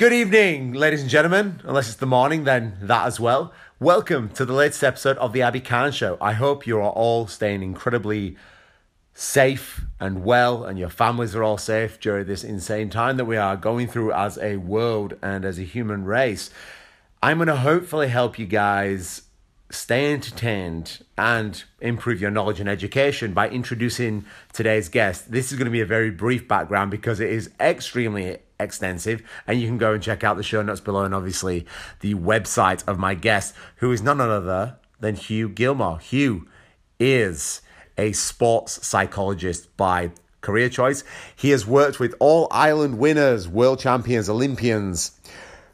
Good evening, ladies and gentlemen. Unless it's the morning, then that as well. Welcome to the latest episode of the Abi Khan Show. I hope you are all staying incredibly safe and well, and your families are all safe during this insane time that we are going through as a world and as a human race. I'm going to hopefully help you guys stay entertained and improve your knowledge and education by introducing today's guest. This is going to be a very brief background because it is extremely extensive and you can go and check out the show notes below and obviously the website of my guest who is none other than Hugh Gilmore. Hugh is a sports psychologist by career choice. He has worked with all Ireland winners, world champions, Olympians,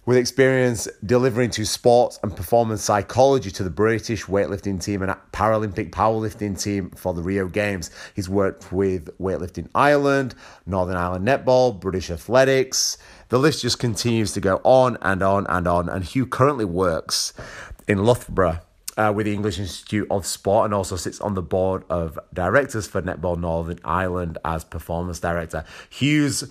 with experience delivering to sports and performance psychology to the British weightlifting team and Paralympic powerlifting team for the Rio Games. He's worked with Weightlifting Ireland, Northern Ireland Netball, British Athletics. The list just continues to go on and on and on. And Hugh currently works in Loughborough. Uh, with the English Institute of Sport and also sits on the board of directors for Netball Northern Ireland as performance director. Hugh's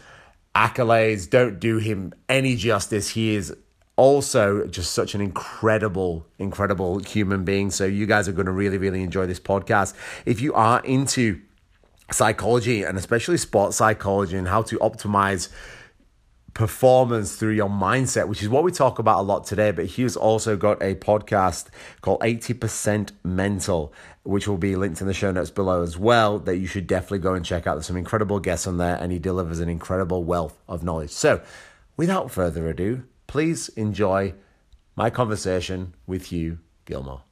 accolades don't do him any justice. He is also just such an incredible, incredible human being. So you guys are going to really, really enjoy this podcast. If you are into psychology and especially sports psychology and how to optimize performance through your mindset, which is what we talk about a lot today. But he's also got a podcast called 80% Mental, which will be linked in the show notes below as well, that you should definitely go and check out. There's some incredible guests on there, and he delivers an incredible wealth of knowledge. So, without further ado, please enjoy my conversation with Hugh Gilmore.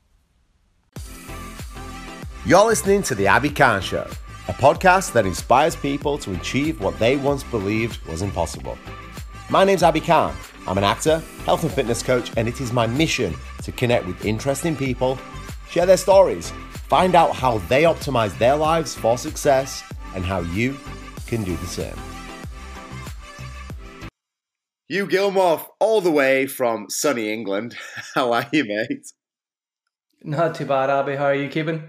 You're listening to The Abi Khan Show, a podcast that inspires people to achieve what they once believed was impossible. My name's Abi Khan. I'm an actor, health and fitness coach, and it is my mission to connect with interesting people, share their stories, find out how they optimize their lives for success, and how you can do the same. Hugh Gilmore, all the way from sunny England. How are you, mate? Not too bad, Abi. How are you keeping?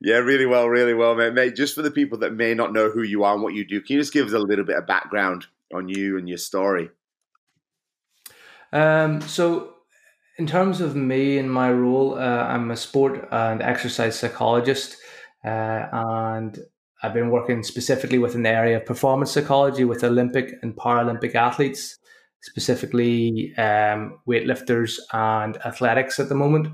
Yeah, really well, really well, mate. Mate, just for the people that may not know who you are and what you do, can you just give us a little bit of background on you and your story? Um, so, in terms of me and my role, uh, I'm a sport and exercise psychologist, uh, and I've been working specifically within the area of performance psychology with Olympic and Paralympic athletes, specifically um, weightlifters and athletics at the moment.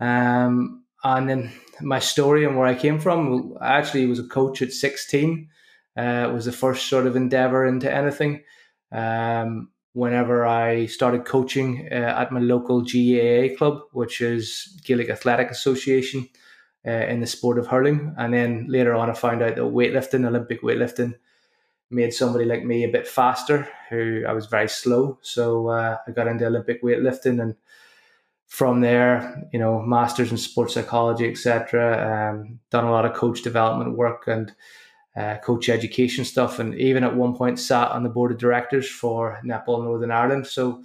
Um, and then my story and where I came from, I actually was a coach at 16 uh, was the first sort of endeavor into anything. Um, whenever I started coaching uh, at my local GAA club, which is Gaelic Athletic Association, uh, in the sport of hurling, and then later on I found out that weightlifting, Olympic weightlifting, made somebody like me a bit faster. Who I was very slow, so uh, I got into Olympic weightlifting and from there, you know, masters in sports psychology, etc. Um, done a lot of coach development work and uh, coach education stuff, and even at one point sat on the board of directors for Netball Northern Ireland. So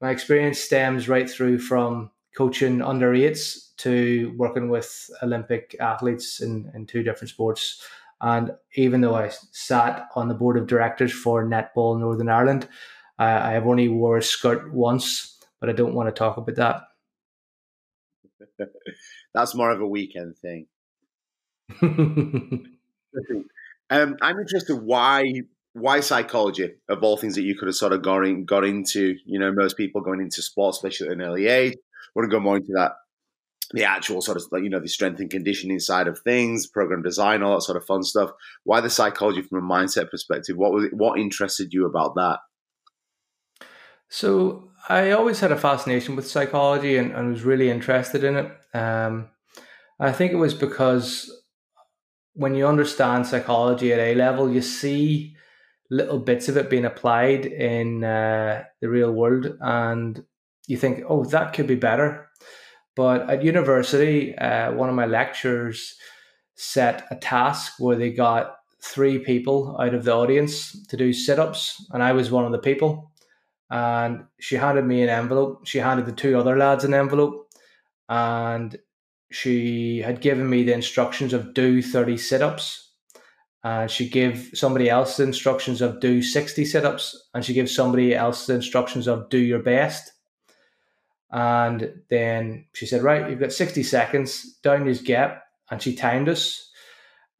my experience stems right through from coaching under eights to working with Olympic athletes in, in two different sports. And even though I sat on the board of directors for Netball Northern Ireland, I, I have only wore a skirt once, but I don't want to talk about that. That's more of a weekend thing. Um, I'm interested why why psychology of all things that you could have sort of got in, got into. You know, most people going into sports, especially at an early age, want to go more into that the actual sort of you know the strength and conditioning side of things, program design, all that sort of fun stuff. Why the psychology from a mindset perspective? What was it, what interested you about that? So I always had a fascination with psychology and, and was really interested in it. Um, I think it was because when you understand psychology at A level, you see little bits of it being applied in uh, the real world, and you think, oh, that could be better. But at university, uh, one of my lecturers set a task where they got three people out of the audience to do sit ups, and I was one of the people. And she handed me an envelope. She handed the two other lads an envelope, and she had given me the instructions of do 30 sit-ups. And she gave somebody else the instructions of do 60 sit-ups and she gave somebody else the instructions of do your best. And then she said right you've got 60 seconds down this gap. and she timed us.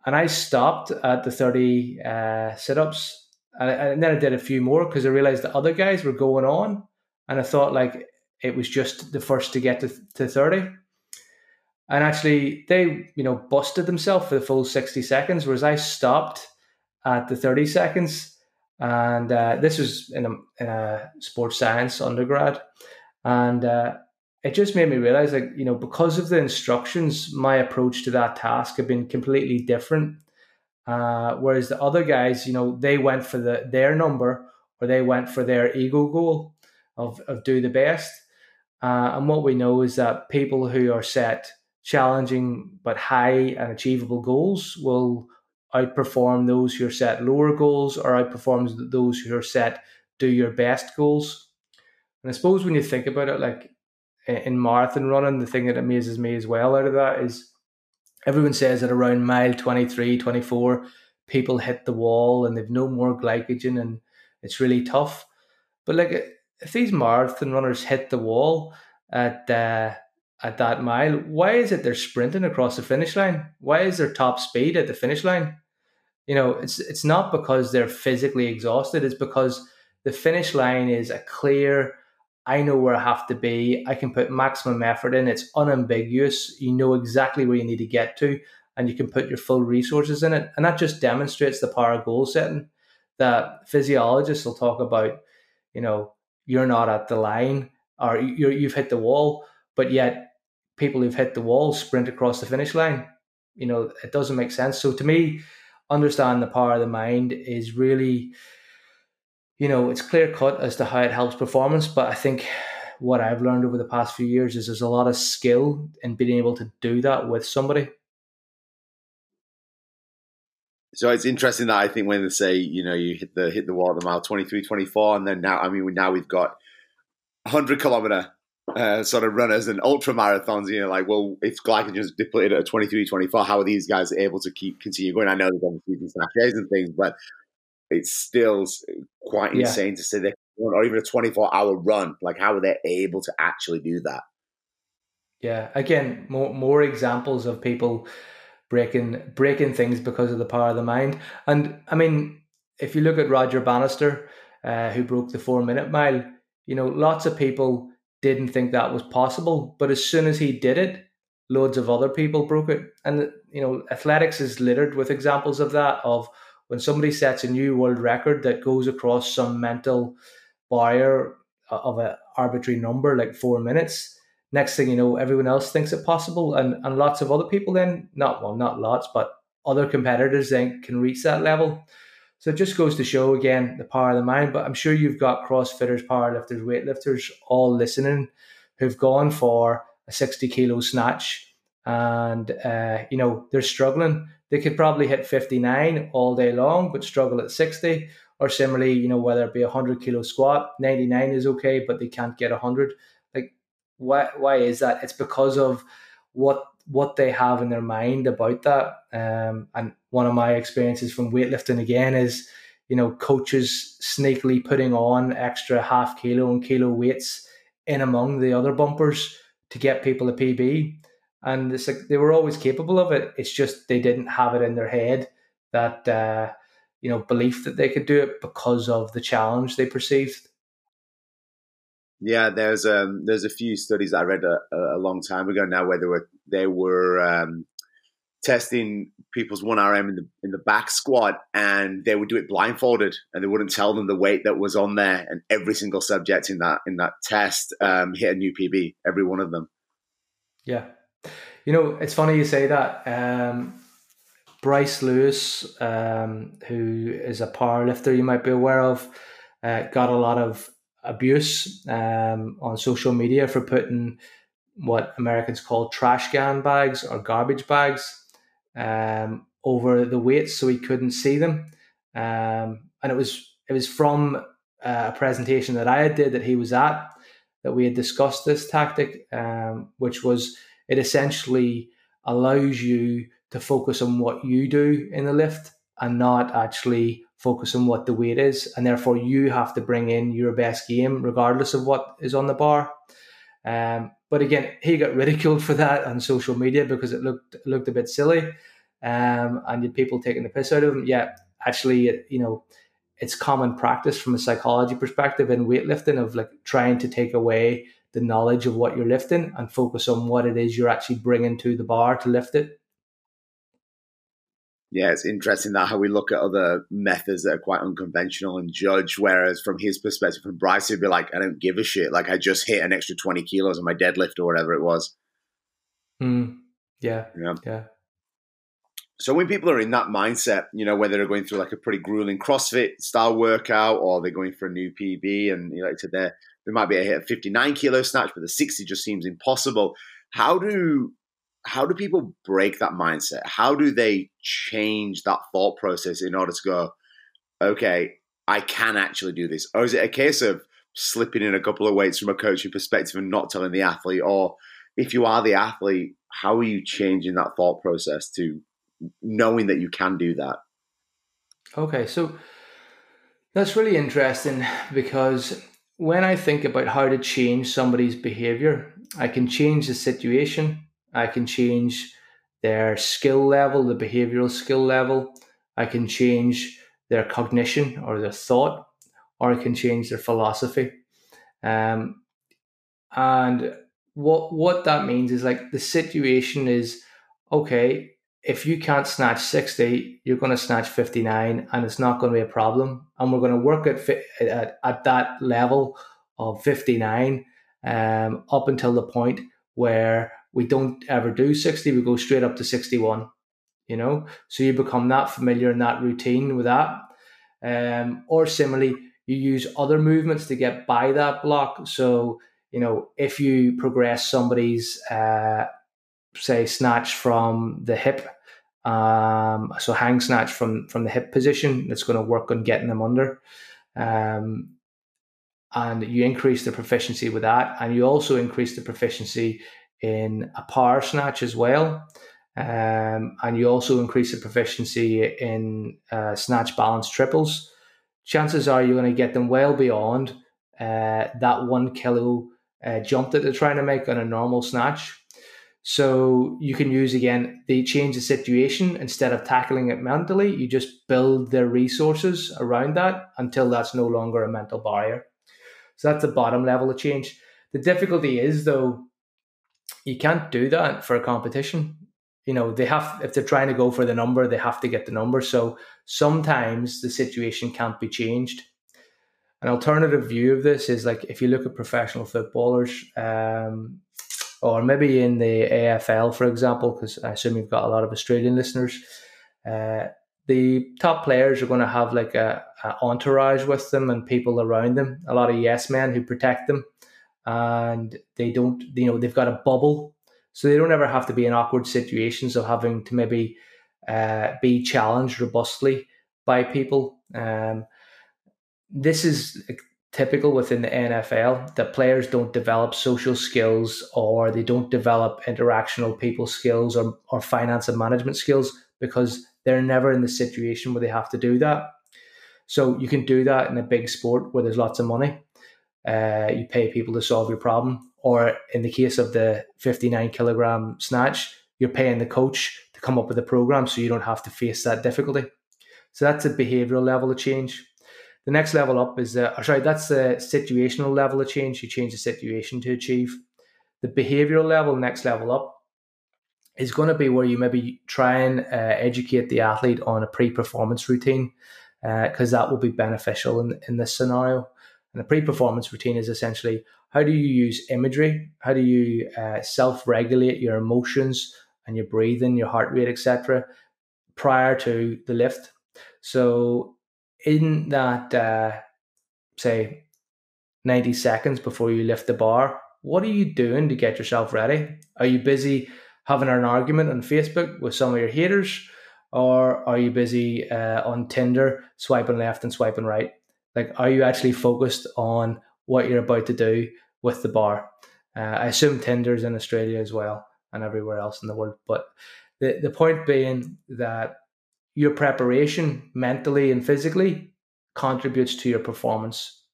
And i stopped at the 30 uh, sit-ups and, and then i did a few more because i realized the other guys were going on and i thought like it was just the first to get to, to 30 and actually they you know busted themselves for the full 60 seconds whereas i stopped at the 30 seconds. And uh, this was in a, in a sports science undergrad. And uh, it just made me realize like you know because of the instructions my approach to that task had been completely different. Uh, whereas the other guys you know they went for the their number or they went for their ego goal of, of do the best. Uh, and what we know is that people who are set challenging but high and achievable goals will outperform those who are set lower goals or outperforms those who are set do your best goals. And I suppose when you think about it, like in marathon running, the thing that amazes me as well out of that is everyone says that around mile 23, 24, people hit the wall and they've no more glycogen and it's really tough. But like if these marathon runners hit the wall at uh, at that mile, why is it they're sprinting across the finish line? Why is their top speed at the finish line? You know, it's it's not because they're physically exhausted, it's because the finish line is a clear I know where I have to be. I can put maximum effort in. It's unambiguous. You know exactly where you need to get to, and you can put your full resources in it. And that just demonstrates the power of goal setting that physiologists will talk about. You know, you're not at the line or you're, you've hit the wall, but yet people who've hit the wall sprint across the finish line. You know, it doesn't make sense. So to me, understand the power of the mind is really, you know, it's clear cut as to how it helps performance. But I think what I've learned over the past few years is there's a lot of skill in being able to do that with somebody. So it's interesting that I think when they say, you know, you hit the hit the wall at the mile 23, 24, and then now, I mean, now we've got 100 kilometer uh, sort of runners and ultra marathons, you know, like, well, if glycogen is depleted at 23, 24, how are these guys able to keep continue going? I know they've obviously been snatch and things, but it's still quite yeah. insane to say they can run or even a 24 hour run. Like, how are they able to actually do that? Yeah, again, more more examples of people breaking breaking things because of the power of the mind. And I mean, if you look at Roger Bannister, uh, who broke the four minute mile, you know, lots of people didn't think that was possible. But as soon as he did it, loads of other people broke it. And you know, athletics is littered with examples of that. Of when somebody sets a new world record that goes across some mental barrier uh, of an arbitrary number, like four minutes. Next thing you know, everyone else thinks it possible, and and lots of other people then not well, not lots, but other competitors then can reach that level. So it just goes to show again the power of the mind. But I'm sure you've got CrossFitters, powerlifters, weightlifters all listening who've gone for a 60 kilo snatch and, uh, you know, they're struggling. They could probably hit 59 all day long, but struggle at 60. Or similarly, you know, whether it be a 100 kilo squat, 99 is okay, but they can't get 100. Like, why, why is that? It's because of what what they have in their mind about that. Um, and one of my experiences from weightlifting again is, you know, coaches sneakily putting on extra half kilo and kilo weights in among the other bumpers to get people a PB. And it's like they were always capable of it. It's just they didn't have it in their head that uh, you know belief that they could do it because of the challenge they perceived. Yeah, there's um there's a few studies I read a, a long time ago now where they were they were um, testing people's one RM in the in the back squat, and they would do it blindfolded, and they wouldn't tell them the weight that was on there, and every single subject in that in that test um, hit a new PB, every one of them. Yeah, you know it's funny you say that. Um, Bryce Lewis, um, who is a power lifter, you might be aware of, uh, got a lot of abuse um, on social media for putting what Americans call trash can bags or garbage bags um, over the weights so he couldn't see them. Um, and it was it was from uh, a presentation that I had did that he was at that we had discussed this tactic, um, which was it essentially allows you to focus on what you do in the lift and not actually focus on what the weight is. And therefore, you have to bring in your best game regardless of what is on the bar. Um, but again, he got ridiculed for that on social media because it looked looked a bit silly, um, and you people taking the piss out of him. Yeah, actually, you know, it's common practice from a psychology perspective in weightlifting of like trying to take away the knowledge of what you're lifting and focus on what it is you're actually bringing to the bar to lift it. Yeah, it's interesting that how we look at other methods that are quite unconventional and judge. Whereas from his perspective, from Bryce, he'd be like, I don't give a shit. Like I just hit an extra 20 kilos on my deadlift or whatever it was. Mm, yeah. Yeah. Yeah. So when people are in that mindset, you know, whether they're going through like a pretty grueling CrossFit style workout or they're going for a new PB and you know, like to there, they might be a hit a 59 kilo snatch, but the 60 just seems impossible. How do how do people break that mindset? How do they change that thought process in order to go, okay, I can actually do this? Or is it a case of slipping in a couple of weights from a coaching perspective and not telling the athlete? Or if you are the athlete, how are you changing that thought process to knowing that you can do that? Okay, so that's really interesting because when I think about how to change somebody's behavior, I can change the situation I can change their skill level, the behavioral skill level. I can change their cognition or their thought, or I can change their philosophy. Um, and what what that means is like the situation is okay. If you can't snatch sixty, you're going to snatch fifty nine, and it's not going to be a problem. And we're going to work at at, at that level of fifty nine um, up until the point where we don't ever do 60, we go straight up to 61, you know? So you become that familiar and that routine with that. Um, or similarly, you use other movements to get by that block. So, you know, if you progress somebody's, uh, say, snatch from the hip, um, so hang snatch from from the hip position, that's going to work on getting them under. Um, and you increase the proficiency with that, and you also increase the proficiency in a power snatch as well. Um, and you also increase the proficiency in uh, snatch balance triples. Chances are you're going to get them well beyond uh, that one kilo uh, jump that they're trying to make on a normal snatch. So you can use again, they change the situation instead of tackling it mentally, you just build their resources around that until that's no longer a mental barrier. So that's the bottom level of change. The difficulty is though, you can't do that for a competition. You know, they have if they're trying to go for the number, they have to get the number. So sometimes the situation can't be changed. An alternative view of this is like if you look at professional footballers, um, or maybe in the AFL, for example, because I assume you've got a lot of Australian listeners. Uh, the top players are going to have like a, a, entourage with them and people around them, a lot of yes men who protect them and they don't, you know, they've got a bubble, so they don't ever have to be in awkward situations of having to maybe uh, be challenged robustly by people. Um, this is typical within the NFL that players don't develop social skills or they don't develop interactional people skills or, or finance and management skills because they're never in the situation where they have to do that. So you can do that in a big sport where there's lots of money uh, you pay people to solve your problem. Or in the case of the 59 kilogram snatch, you're paying the coach to come up with a program so you don't have to face that difficulty. So that's a behavioral level of change. The next level up is, uh, sorry, that's the situational level of change. You change the situation to achieve. The behavioral level, next level up, is going to be where you maybe try and uh, educate the athlete on a pre performance routine because uh, that will be beneficial in, in this scenario. And the pre-performance routine is essentially how do you use imagery? How do you uh, self-regulate your emotions and your breathing, your heart rate, etc., prior to the lift? So in that, uh, say, ninety seconds before you lift the bar, what are you doing to get yourself ready? Are you busy having an argument on Facebook with some of your haters? Or are you busy uh, on Tinder swiping left and swiping right? Like, are you actually focused on what you're about to do with the bar? Uh, I assume Tinder's in Australia as well and everywhere else in the world. But the, the point being that your preparation mentally and physically contributes to your performance.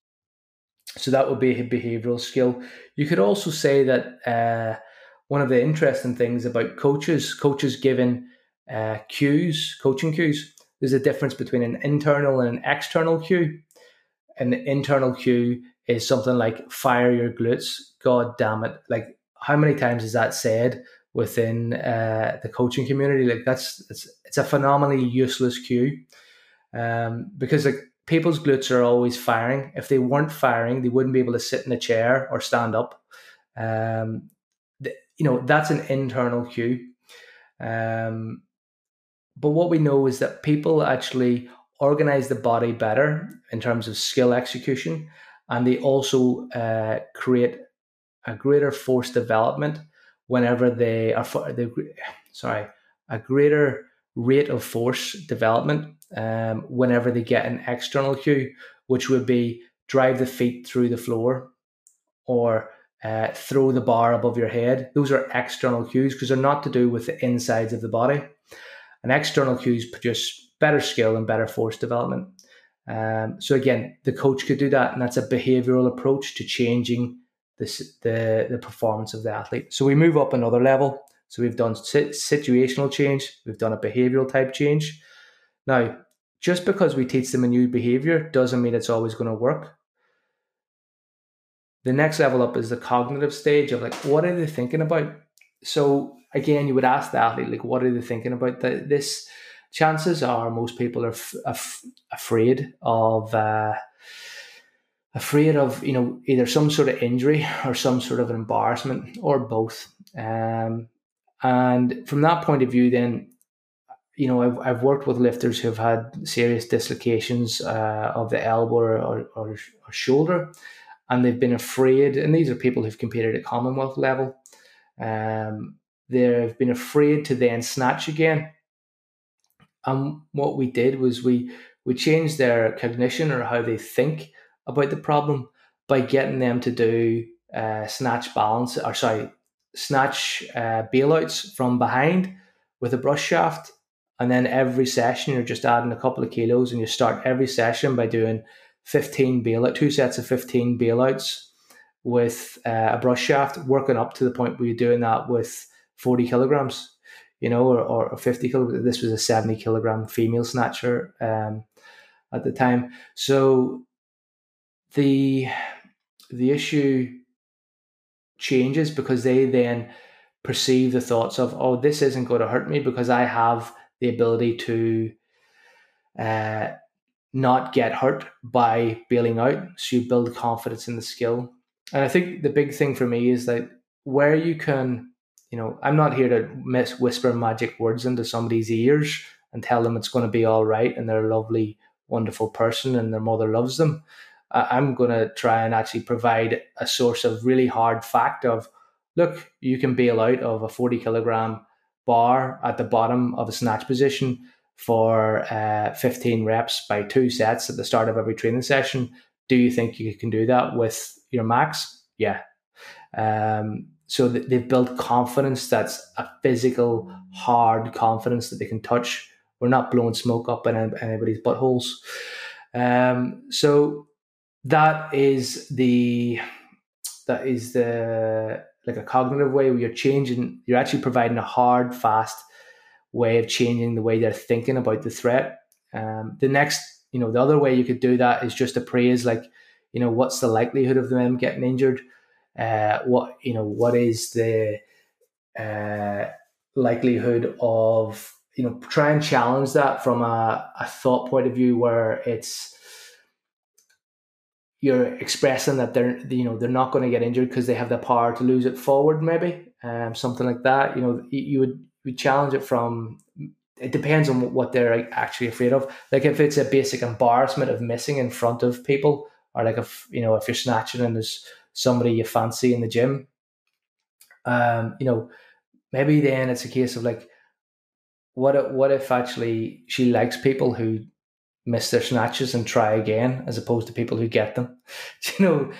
So that would be a behavioral skill. You could also say that uh, one of the interesting things about coaches, coaches giving uh, cues, coaching cues, there's a difference between an internal and an external cue. An internal cue is something like fire your glutes. God damn it. Like how many times is that said within uh, the coaching community? Like that's it's it's a phenomenally useless cue. Um, because like people's glutes are always firing. If they weren't firing, they wouldn't be able to sit in a chair or stand up. Um, the, you know, that's an internal cue. Um, but what we know is that people actually organize the body better in terms of skill execution, and they also uh, create a greater force development whenever they are they, sorry a greater rate of force development um, whenever they get an external cue, which would be drive the feet through the floor or uh, throw the bar above your head. Those are external cues because they're not to do with the insides of the body. And external cues produce better skill and better force development. Um, so again, the coach could do that, and that's a behavioral approach to changing this, the the performance of the athlete. So we move up another level. So we've done situational change, we've done a behavioral type change. Now, just because we teach them a new behavior doesn't mean it's always going to work. The next level up is the cognitive stage of like, what are they thinking about? So again, you would ask the athlete, like, what are they thinking about? This chances are most people are f- f- afraid of. Uh, afraid of you know either some sort of injury or some sort of embarrassment or both um, and from that point of view then you know i've, I've worked with lifters who've had serious dislocations uh, of the elbow or, or, or, shoulder and they've been afraid and these are people who've competed at commonwealth level um, they've been afraid to then snatch again and what we did was we we changed their cognition or how they think about the problem by getting them to do uh, snatch balance or sorry snatch uh, bailouts from behind with a brush shaft. And then every session you're just adding a couple of kilos and you start every session by doing 15 bailout two sets of 15 bailouts with uh, a brush shaft working up to the point where you're doing that with 40 kilograms you know or, or 50 kilograms this was a 70 kilogram female snatcher um, at the time. So the the issue changes because they then perceive the thoughts of oh this isn't going to hurt me because i have the ability to uh, not get hurt by bailing out. So you build confidence in the skill. And i think the big thing for me is that where you can you know i'm not here to miss whisper magic words into somebody's ears and tell them it's going to be all right and they're a lovely wonderful person and their mother loves them I'm going to try and actually provide a source of really hard fact of, look, you can bail out of a 40 kilogram bar at the bottom of a snatch position for uh, 15 reps by two sets at the start of every training session. Do you think you can do that with your max? Yeah. Um, so they've built confidence that's a physical, hard confidence that they can touch. We're not blowing smoke up in anybody's buttholes. Um, so that is the that is the like a cognitive way where you're changing you're actually providing a hard fast way of changing the way they're thinking about the threat um, the next you know the other way you could do that is just appraise like you know what's the likelihood of them getting injured uh, what you know what is the uh, likelihood of you know try and challenge that from a, a thought point of view where it's you're expressing that they're you know they're not going to get injured because they have the power to lose it forward maybe um, something like that you know you would you challenge it from it depends on what they're actually afraid of. Like if it's a basic embarrassment of missing in front of people or like if you know if you're snatching and there's somebody you fancy in the gym um you know maybe then it's a case of like what if, what if actually she likes people who miss their snatches and try again, as opposed to people who get them. You know,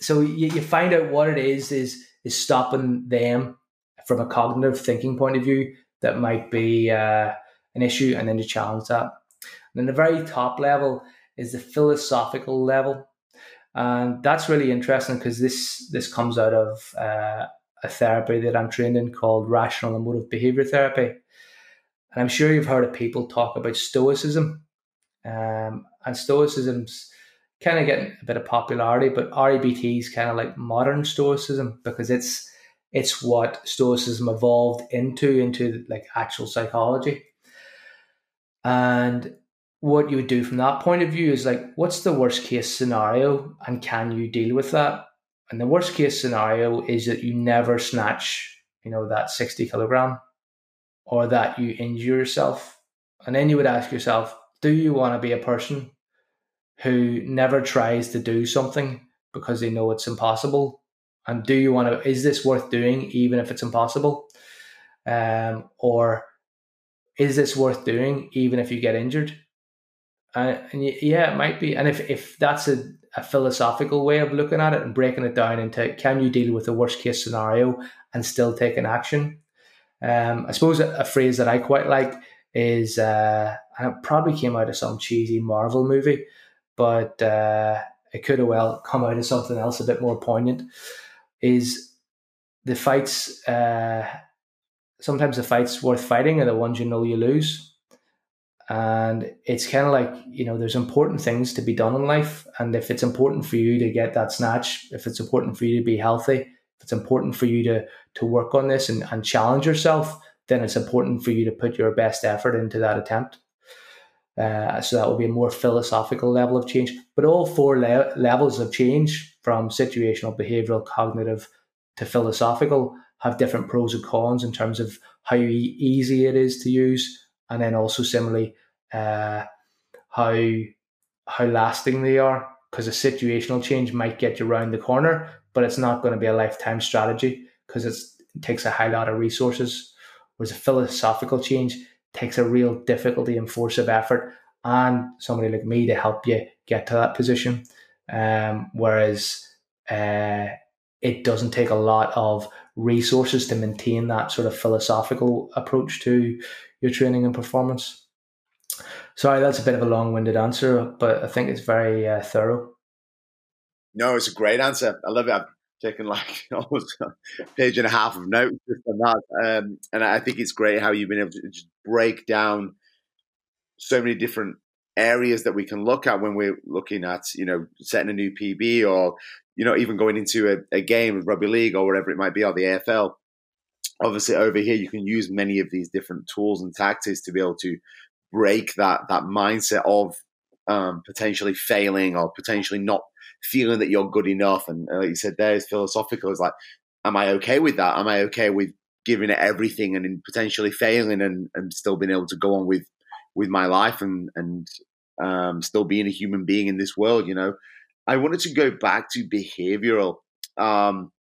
so you, you find out what it is is is stopping them from a cognitive thinking point of view that might be uh, an issue and then to challenge that. And then the very top level is the philosophical level. And that's really interesting because this this comes out of uh, a therapy that I'm trained in called rational emotive behavior therapy. And I'm sure you've heard of people talk about stoicism. Um, and stoicism's kind of getting a bit of popularity, but REBT is kind of like modern stoicism because it's it's what stoicism evolved into into like actual psychology. And what you would do from that point of view is like, what's the worst case scenario, and can you deal with that? And the worst case scenario is that you never snatch, you know, that sixty kilogram, or that you injure yourself. And then you would ask yourself, do you want to be a person who never tries to do something because they know it's impossible? And do you want to, is this worth doing even if it's impossible? Um, or is this worth doing even if you get injured? Uh, and yeah, it might be. And if, if that's a, a philosophical way of looking at it and breaking it down into can you deal with the worst case scenario and still take an action? Um, I suppose a, a, phrase that I quite like is, uh, and it probably came out of some cheesy Marvel movie, but uh, it could have well come out of something else a bit more poignant. Is the fights uh, sometimes the fights worth fighting are the ones you know you lose. And it's kind of like, you know, there's important things to be done in life. And if it's important for you to get that snatch, if it's important for you to be healthy, if it's important for you to to work on this and, and challenge yourself, then it's important for you to put your best effort into that attempt. Uh, so that would be a more philosophical level of change. But all four le- levels of change, from situational, behavioral, cognitive to philosophical, have different pros and cons in terms of how easy it is to use, and then also similarly uh, how how lasting they are. Because a situational change might get you around the corner, but it's not going to be a lifetime strategy because it takes a high lot of resources. Whereas a philosophical change takes a real difficulty and force of effort and somebody like me to help you get to that position. Um, whereas uh, it doesn't take a lot of resources to maintain that sort of philosophical approach to your training and performance. Sorry, that's a bit of a long winded answer, but I think it's very uh, thorough. No, it's a great answer. I love it. I've taken like almost a page and a half of notes just on that. Um, and I think it's great how you've been able to just break down so many different areas that we can look at when we're looking at, you know, setting a new PB or, you know, even going into a, a game of rugby league or whatever it might be, or the AFL. Obviously, over here, you can use many of these different tools and tactics to be able to break that that mindset of um, potentially failing or potentially not feeling that you're good enough. And like you said, there is philosophical. Is like, am I okay with that? Am I okay with giving it everything and potentially failing and, and still being able to go on with with my life and and um, still being a human being in this world? You know, I wanted to go back to behavioral. Um,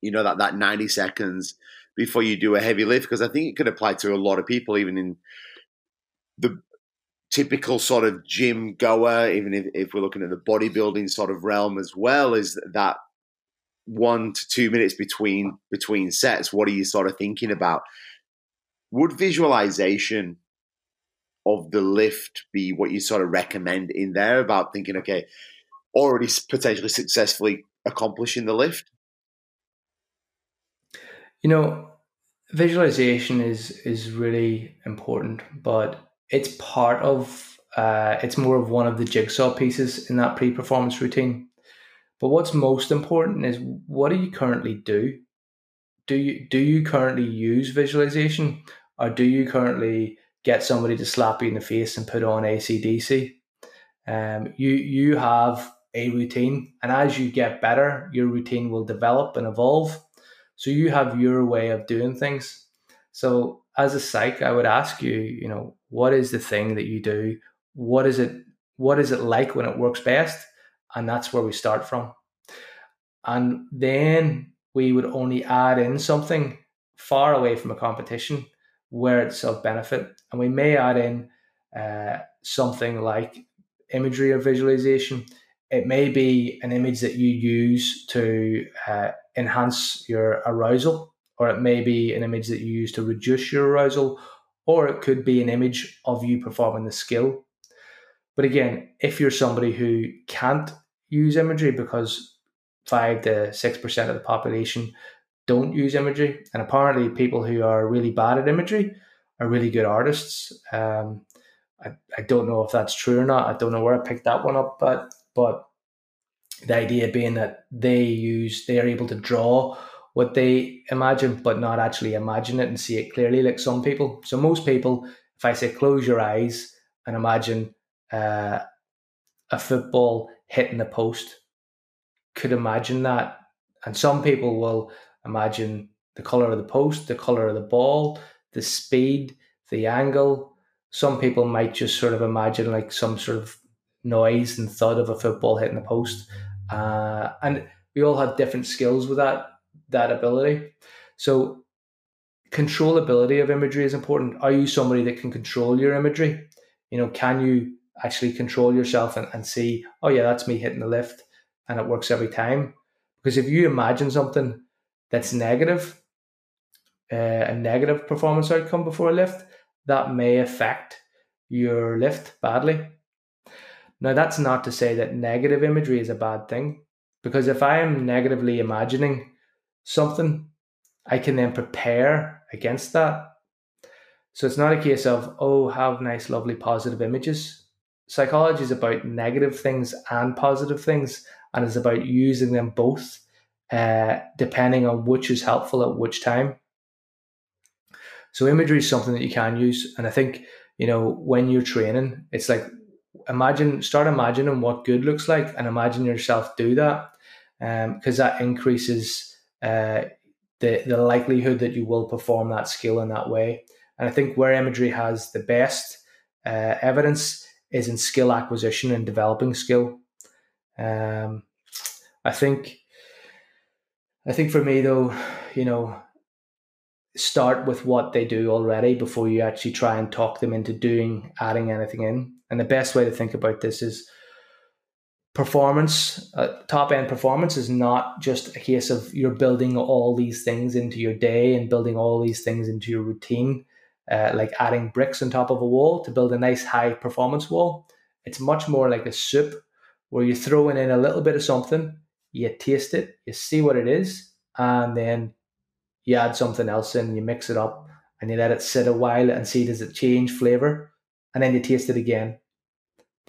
you know that that ninety seconds before you do a heavy lift because I think it could apply to a lot of people, even in the typical sort of gym goer, even if, if we're looking at the bodybuilding sort of realm as well, is that one to two minutes between between sets. What are you sort of thinking about? Would visualization of the lift be what you sort of recommend in there about thinking, okay, already potentially successfully accomplishing the lift? You know, visualization is is really important, but it's part of uh, it's more of one of the jigsaw pieces in that pre-performance routine. But what's most important is what do you currently do? Do you do you currently use visualization, or do you currently get somebody to slap you in the face and put on ACDC? Um, you you have a routine, and as you get better, your routine will develop and evolve. So you have your way of doing things. So as a psych, I would ask you, you know, what is the thing that you do? What is it? What is it like when it works best? And that's where we start from. And then we would only add in something far away from a competition where it's of benefit. And we may add in uh, something like imagery or visualization. It may be an image that you use to uh, enhance your arousal, or it may be an image that you use to reduce your arousal, or it could be an image of you performing the skill. But again, if you're somebody who can't use imagery because five to six percent of the population don't use imagery, and apparently people who are really bad at imagery are really good artists. Um, I, I don't know if that's true or not. I don't know where I picked that one up, but but the idea being that they use they are able to draw what they imagine, but not actually imagine it and see it clearly, like some people. So most people, if I say close your eyes and imagine uh, a football hitting the post, could imagine that. And some people will imagine the color of the post, the color of the ball, the speed, the angle. Some people might just sort of imagine like some sort of noise and thud of a football hitting the post. Uh, and we all have different skills with that that ability. So controllability of imagery is important. Are you somebody that can control your imagery? You know, can you actually control yourself and, and see, oh yeah, that's me hitting the lift and it works every time? Because if you imagine something that's negative, uh, a negative performance outcome before a lift, that may affect your lift badly. Now, that's not to say that negative imagery is a bad thing, because if I am negatively imagining something, I can then prepare against that. So it's not a case of, oh, have nice, lovely, positive images. Psychology is about negative things and positive things, and it's about using them both, uh, depending on which is helpful at which time. So imagery is something that you can use, and I think you know when you're training, it's like imagine start imagining what good looks like and imagine yourself do that because um, that increases uh, the the likelihood that you will perform that skill in that way. And i think where imagery has the best uh, evidence is in skill acquisition and developing skill. Um, i think i think for me though you know start with what they do already before you actually try and talk them into doing adding anything in and the best way to think about this is performance, uh, top end performance is not just a case of you're building all these things into your day and building all these things into your routine, uh, like adding bricks on top of a wall to build a nice high performance wall. It's much more like a soup where you're throwing in a little bit of something, you taste it, you see what it is, and then you add something else in, you mix it up, and you let it sit a while and see does it change flavor and then you taste it again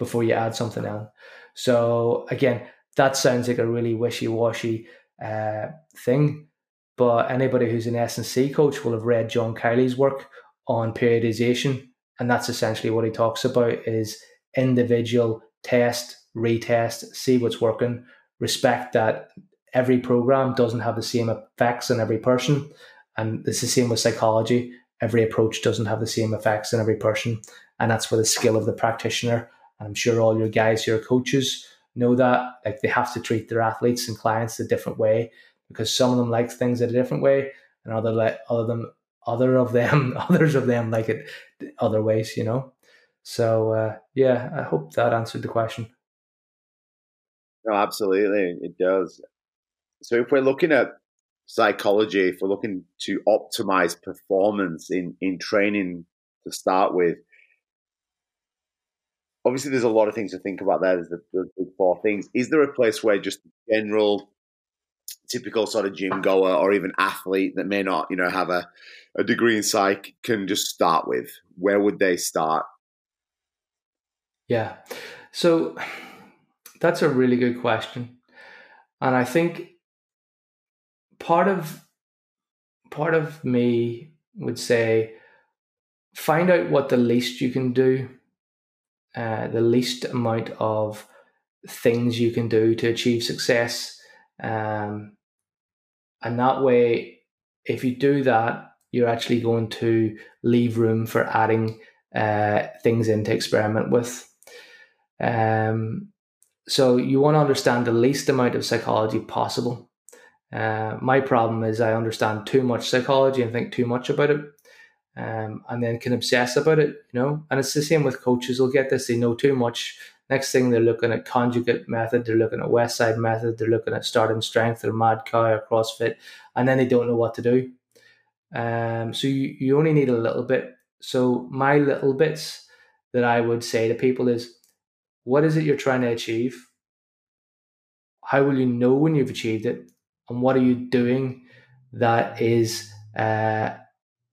before you add something else. So again, that sounds like a really wishy-washy uh, thing, but anybody who's an S&C coach will have read John Kiely's work on periodization, and that's essentially what he talks about is individual test, retest, see what's working, respect that every program doesn't have the same effects on every person, and it's the same with psychology. Every approach doesn't have the same effects on every person, and that's where the skill of the practitioner. And I'm sure all your guys, your coaches, know that like they have to treat their athletes and clients a different way because some of them like things a different way, and other like other them other of them others of them like it other ways. You know. So uh, yeah, I hope that answered the question. No, absolutely, it does. So if we're looking at psychology, if we're looking to optimize performance in in training to start with, obviously there's a lot of things to think about there. There's the, the, the four things. Is there a place where just general, typical sort of gym goer or even athlete that may not, you know, have a, a degree in psych can just start with? Where would they start? Yeah. So that's a really good question. And I think part of part of me would say find out what the least you can do uh, the least amount of things you can do to achieve success. Um, and that way, if you do that, you're actually going to leave room for adding uh, things in to experiment with. Um, so you want to understand the least amount of psychology possible. Uh, my problem is I understand too much psychology and think too much about it um, and then can obsess about it, you know. And it's the same with coaches. They'll get this, they know too much. Next thing they're looking at conjugate method, they're looking at Westside method, they're looking at starting strength or mad cow or CrossFit, and then they don't know what to do. Um, so you, you only need a little bit So my little bits that I would say to people is, what is it you're trying to achieve? How will you know when you've achieved it? And what are you doing that is uh,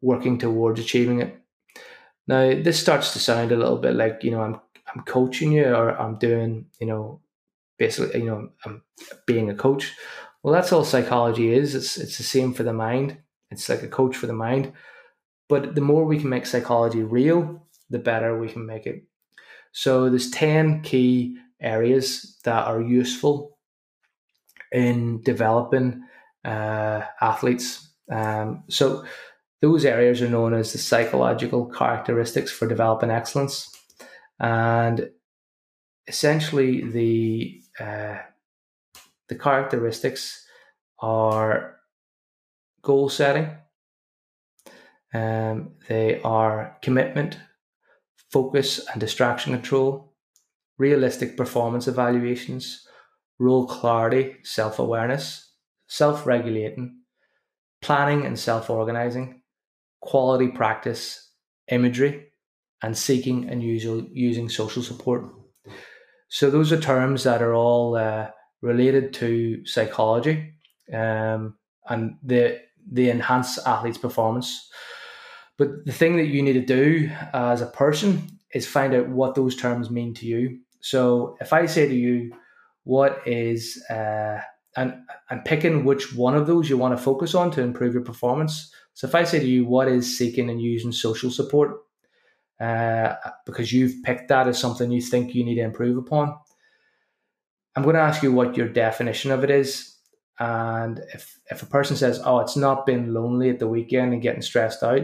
working towards achieving it? Now, this starts to sound a little bit like, you know, I'm, I'm coaching you or I'm doing, you know, basically, you know, I'm being a coach. Well, that's all psychology is. It's, it's the same for the mind. It's like a coach for the mind. But the more we can make psychology real, the better we can make it. So there's 10 key areas that are useful in developing uh, athletes. Um, so those areas are known as the psychological characteristics for developing excellence. And essentially the uh, the characteristics are goal setting, um, they are commitment, focus and distraction control, realistic performance evaluations, role clarity, self awareness, self regulating, planning and self organizing, quality practice, imagery, and seeking and using social support. So, those are terms that are all uh, related to psychology um, and they, they enhance athletes' performance. But the thing that you need to do as a person is find out what those terms mean to you. So if I say to you, what is uh, and and picking which one of those you want to focus on to improve your performance. So if I say to you, what is seeking and using social support, uh, because you've picked that as something you think you need to improve upon, I'm going to ask you what your definition of it is. And if if a person says, "Oh, it's not being lonely at the weekend and getting stressed out,"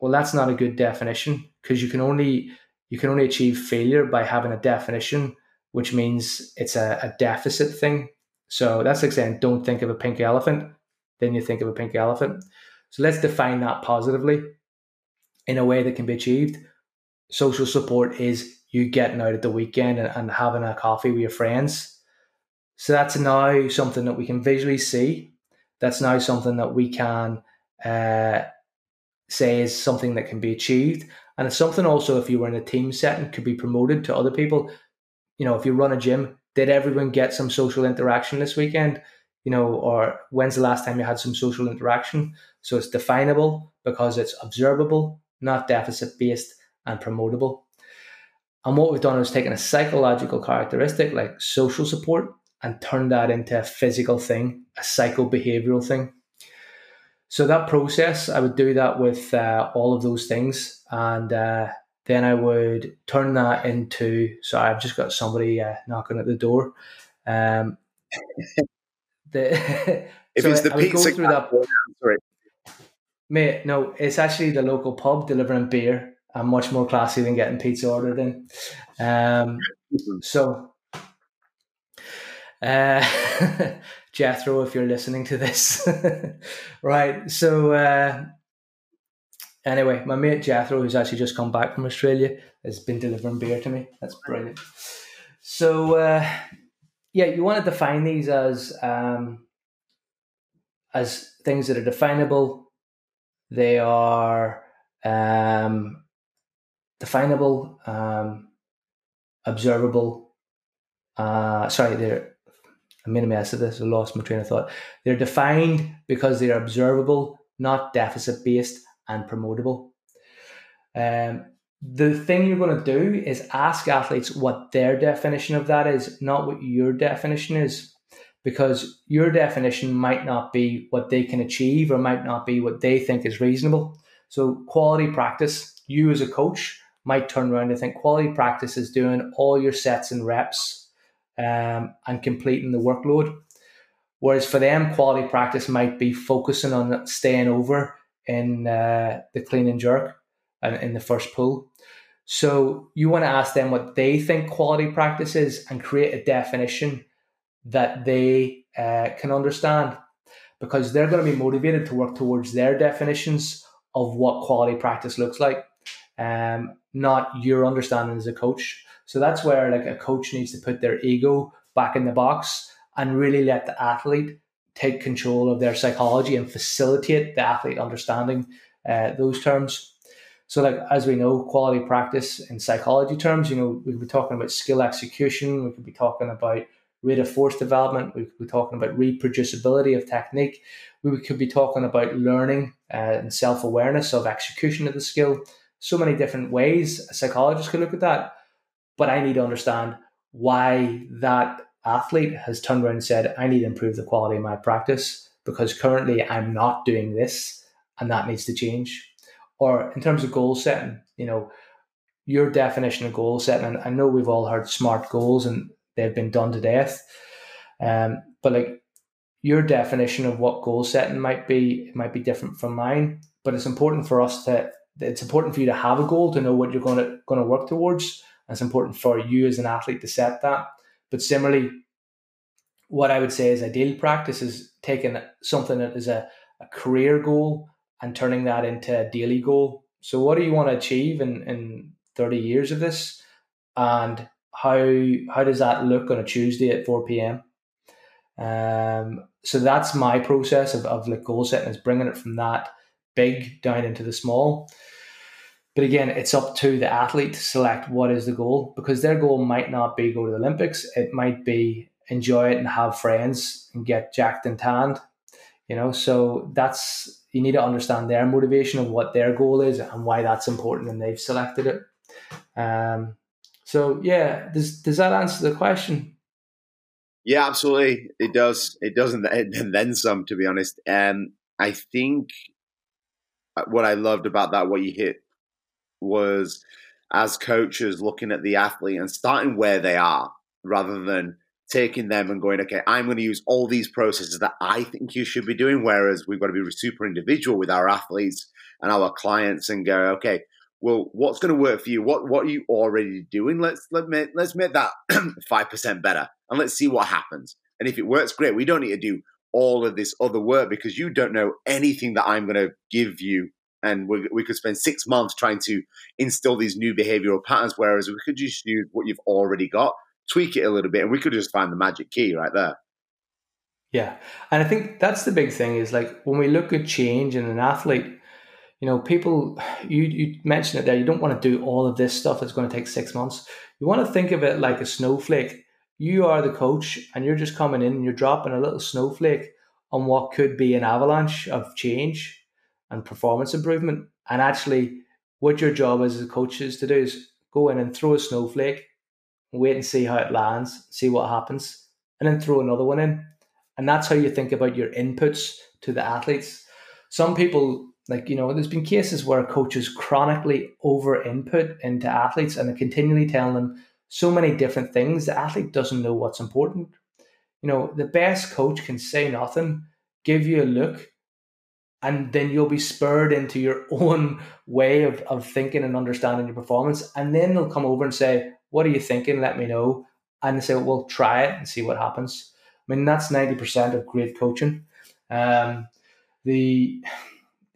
well that's not a good definition because you can only you can only achieve failure by having a definition which means it's a, a deficit thing. So that's like saying don't think of a pink elephant then you think of a pink elephant so let's define that positively in a way that can be achieved social support is you getting out at the weekend and, and having a coffee with your friends so that's now something that we can visually see that's now something that we can uh, say is something that can be achieved. And it's something also, if you were in a team setting, could be promoted to other people. You know, if you run a gym, did everyone get some social interaction this weekend? You know, or when's the last time you had some social interaction? So it's definable because it's observable, not deficit based and promotable. And what we've done is taken a psychological characteristic like social support and turned that into a physical thing, a psycho behavioral thing. So that process, I would do that with uh, all of those things, and uh, then I would turn that into. Sorry, I've just got somebody uh, knocking at the door. Um, the, if so it's the I, pizza, through that. Sorry. Mate, no, it's actually the local pub delivering beer. I'm much more classy than getting pizza ordered in. Um, so, uh, Jethro, if you're listening to this. right. So, uh, anyway, my mate Jethro, who's actually just come back from Australia, has been delivering beer to me. That's brilliant. So, uh, yeah, you want to define these as um, as things that are definable. They are um, definable, um, observable. Uh, sorry, they're I made a mess of this. I lost my train of thought. They're defined because they are observable, not deficit based and promotable. Um, the thing you're going to do is ask athletes what their definition of that is, not what your definition is, because your definition might not be what they can achieve or might not be what they think is reasonable. So, quality practice, you as a coach might turn around and think quality practice is doing all your sets and reps um, and completing the workload. Whereas for them, quality practice might be focusing on staying over in uh, the clean and jerk and in the first pull. So you want to ask them what they think quality practice is and create a definition that they uh, can understand because they're going to be motivated to work towards their definitions of what quality practice looks like, um, not your understanding as a coach. So that's where like a coach needs to put their ego back in the box and really let the athlete take control of their psychology and facilitate the athlete understanding uh, those terms. So, like as we know, quality practice in psychology terms, you know, we could be talking about skill execution. We could be talking about rate of force development. We could be talking about reproducibility of technique. We could be talking about learning uh, and self awareness of execution of the skill. So many different ways a psychologist could look at that. But I need to understand why that athlete has turned around and said, I need to improve the quality of my practice because currently I'm not doing this and that needs to change. Or in terms of goal setting, you know, your definition of goal setting, and I know we've all heard SMART goals and they've been done to death. Um, but like your definition of what goal setting might be, might be different from mine. But it's important for us to it's important for you to have a goal to know what you're going to going to work towards. And it's important for you as an athlete to set that. But similarly, what I would say is ideal practice is taking something that is a, a career goal and turning that into a daily goal. So what do you want to achieve in, in 30 years of this? And how how does that look on a Tuesday at 4 p.m.? Um, so that's my process of, of like goal setting is bringing it from that big down into the small. But again, it's up to the athlete to select what is the goal because their goal might not be go to the Olympics. It might be enjoy it and have friends and get jacked and tanned. You know, so that's you need to understand their motivation of what their goal is and why that's important and they've selected it. Um, so yeah, does does that answer the question? Yeah, absolutely. It does. It doesn't, and then some. To be honest, um, I think uh, what I loved about that, what you hit, was as coaches looking at the athlete and starting where they are, rather than taking them and going, okay, I'm going to use all these processes that I think you should be doing. Whereas we've got to be super individual with our athletes and our clients and go, okay, well, what's going to work for you? What what are you already doing? Let's let me, let's make that five percent better, and let's see what happens. And if it works, great. We don't need to do all of this other work because you don't know anything that I'm going to give you. And we, we could spend six months trying to instill these new behavioral patterns, whereas we could just use what you've already got tweak it a little bit, and we could just find the magic key right there. Yeah, and I think that's the big thing is like when we look at change in an athlete, you know, people you you mentioned it there. You don't want to do all of this stuff that's going to take six months. You want to think of it like a snowflake. You are the coach, and you're just coming in and you're dropping a little snowflake on what could be an avalanche of change and performance improvement. And actually, what your job as a coach is to do is go in and throw a snowflake wait and see how it lands, see what happens, and then throw another one in. And that's how you think about your inputs to the athletes. Some people, like, you know, there's been cases where coaches chronically over input into athletes and they're continually telling them so many different things. The athlete doesn't know what's important. You know, the best coach can say nothing, give you a look, and then you'll be spurred into your own way of, of thinking and understanding your performance. And then they'll come over and say, what are you thinking? Let me know. And they say, well, try it and see what happens. I mean, that's 90% of great coaching. Um, the,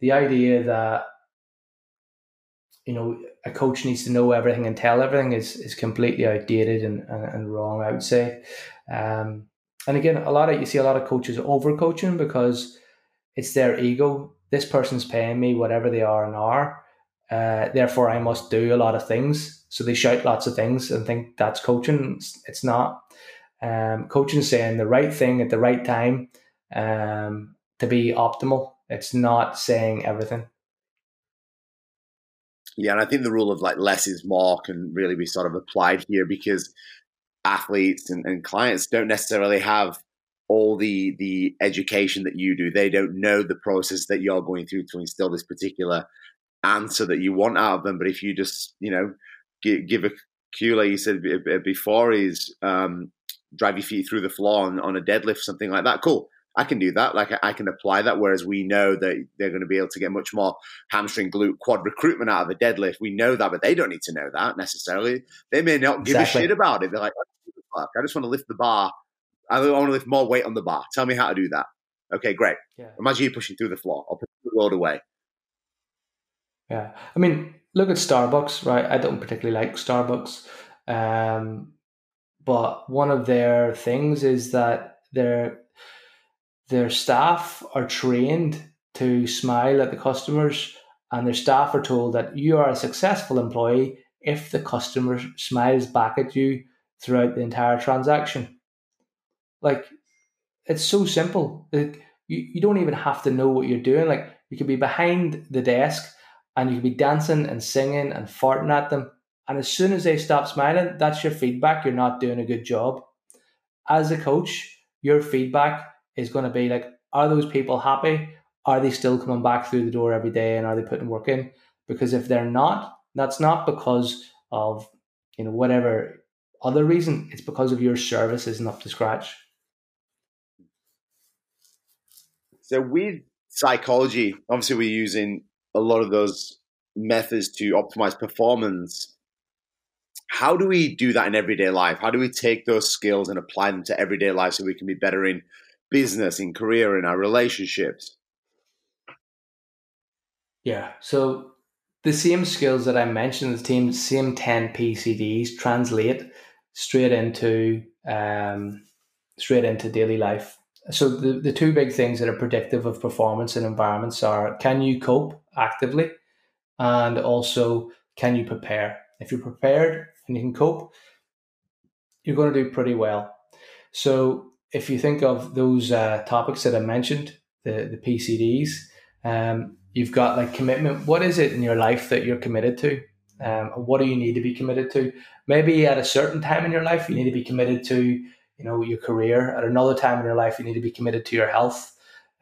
the idea that, you know, a coach needs to know everything and tell everything is, is completely outdated and, and, and wrong, I would say. Um, and again, a lot of, you see a lot of coaches over coaching because it's their ego. This person's paying me whatever they are an hour. Uh, therefore, I must do a lot of things so they shout lots of things and think that's coaching. It's, not. Um, coaching is saying the right thing at the right time um, to be optimal. It's not saying everything. Yeah, and I think the rule of like less is more can really be sort of applied here because athletes and, and clients don't necessarily have all the the education that you do. They don't know the process that you're going through to instill this particular answer that you want out of them. But if you just, you know, give, give a cue, like you said before, is um, drive your feet through the floor on, on a deadlift, something like that. Cool. I can do that. Like I can apply that. Whereas we know that they're going to be able to get much more hamstring, glute, quad recruitment out of a deadlift. We know that, but they don't need to know that necessarily. They may not give exactly. a shit about it. They're like, I just want to lift the bar. I want to lift more weight on the bar. Tell me how to do that. Okay, great. Yeah. Imagine you pushing through the floor or pushing the world away. Yeah. I mean, look at Starbucks, right? I don't particularly like Starbucks. Um, but one of their things is that their their staff are trained to smile at the customers and their staff are told that you are a successful employee if the customer smiles back at you throughout the entire transaction. Like, it's so simple. Like, you, you don't even have to know what you're doing. Like, you could be behind the desk and you could be dancing and singing and farting at them. And as soon as they stop smiling, that's your feedback. You're not doing a good job. As a coach, your feedback is going to be like, are those people happy? Are they still coming back through the door every day and are they putting work in? Because if they're not, that's not because of you know whatever other reason. It's because of your service isn't up to scratch. So with psychology, obviously we're using a lot of those methods to optimize performance. How do we do that in everyday life? How do we take those skills and apply them to everyday life so we can be better in business, in career, in our relationships? Yeah. So the same skills that I mentioned, the same 10 PCDs translate straight into um, straight into daily life. So the, the two big things that are predictive of performance in environments are can you cope actively and also can you prepare? If you're prepared and you can cope, you're going to do pretty well. So if you think of those uh, topics that I mentioned, the, the PCDs, um, you've got like commitment. What is it in your life that you're committed to? Um, what do you need to be committed to? Maybe at a certain time in your life, you need to be committed to, you know, your career. At another time in your life, you need to be committed to your health.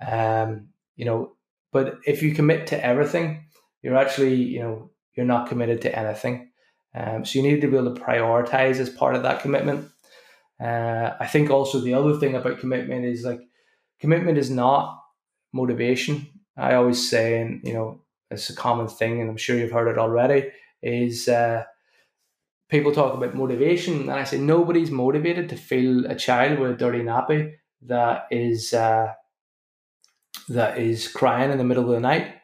Um, you know, but if you commit to everything, you're actually, you know, you're not committed to anything. Um, so you need to be able to prioritize as part of that commitment. Uh, I think also the other thing about commitment is like commitment is not motivation. I always say, and you know, it's a common thing, and I'm sure you've heard it already, is uh, people talk about motivation, and I say nobody's motivated to feel a child with a dirty nappy that is uh, that is crying in the middle of the night,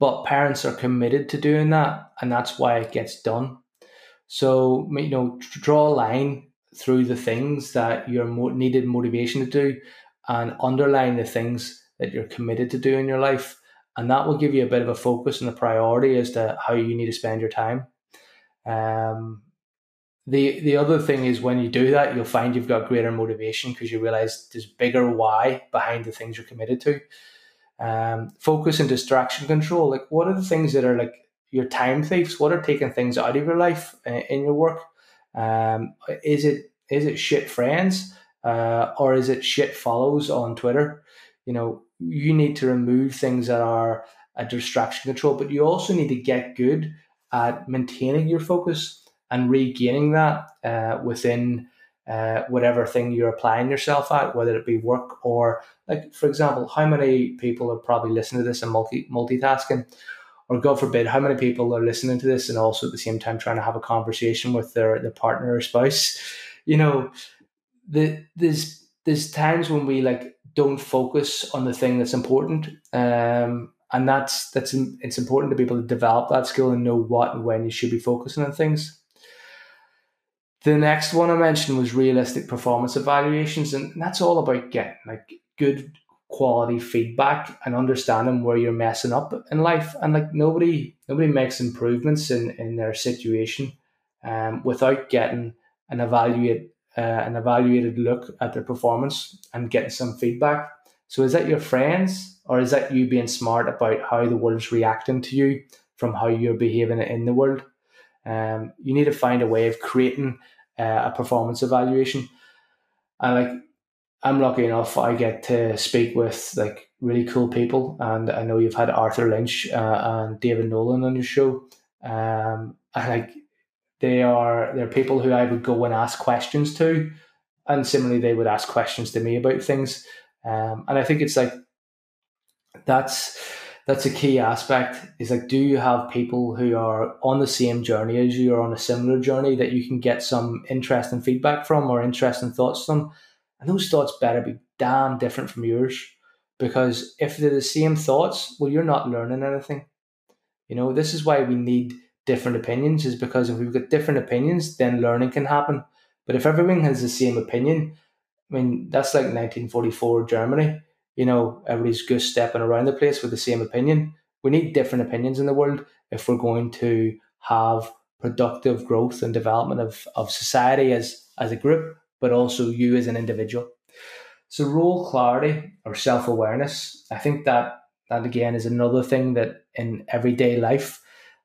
but parents are committed to doing that, and that's why it gets done. So you know, draw a line through the things that you're needed motivation to do, and underline the things that you're committed to do in your life. And that will give you a bit of a focus and a priority as to how you need to spend your time. Um, the the other thing is when you do that, you'll find you've got greater motivation because you realize there's bigger why behind the things you're committed to. Um, focus and distraction control. Like, what are the things that are like your time thieves? What are taking things out of your life uh, in your work? Um, is it is it shit friends uh, or is it shit follows on Twitter? You know, you need to remove things that are a distraction control, but you also need to get good at maintaining your focus and regaining that uh, within uh, whatever thing you're applying yourself at, whether it be work or like, for example, how many people are probably listening to this and multi multitasking, or God forbid, how many people are listening to this and also at the same time trying to have a conversation with their their partner or spouse. You know, the, there's there's times when we like don't focus on the thing that's important. Um, and that's that's it's important to be able to develop that skill and know what and when you should be focusing on things. The next one I mentioned was realistic performance evaluations, and that's all about getting like good quality feedback and understanding where you're messing up in life. And like nobody nobody makes improvements in in their situation um, without getting an evaluate uh, an evaluated look at their performance and getting some feedback. So, is that your friends, or is that you being smart about how the world's reacting to you from how you're behaving in the world? Um, you need to find a way of creating uh, a performance evaluation. And like, I'm lucky enough, I get to speak with like really cool people, and I know you've had Arthur Lynch uh, and David Nolan on your show. Um, and like they are they're people who I would go and ask questions to, and similarly they would ask questions to me about things. Um, and I think it's like that's that's a key aspect. Is like, do you have people who are on the same journey as you, or on a similar journey that you can get some interesting feedback from, or interesting thoughts from? And those thoughts better be damn different from yours, because if they're the same thoughts, well, you're not learning anything. You know, this is why we need different opinions is because if we've got different opinions, then learning can happen. But if everyone has the same opinion, I mean, that's like 1944 Germany. You know, everybody's just stepping around the place with the same opinion. we need different opinions in the world if we're going to have productive growth and development of, of society as, as a group, but also you as an individual. So role clarity or self awareness, I think that that again is another thing that in everyday life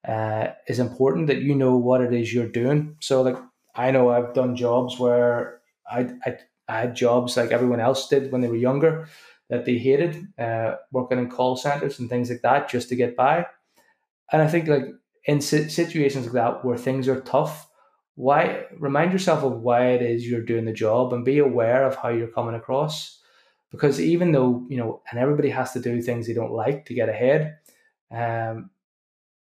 uh, is important that you know what it is you're doing. So like I know I've done jobs where I, I, I had jobs like everyone else did when they were younger that they hated, uh, working in call centers and things like that just to get by. And I think like in situations like that where things are tough, why remind yourself of why it is you're doing the job and be aware of how you're coming across. Because even though you know and everybody has to do things they don't like to get ahead um,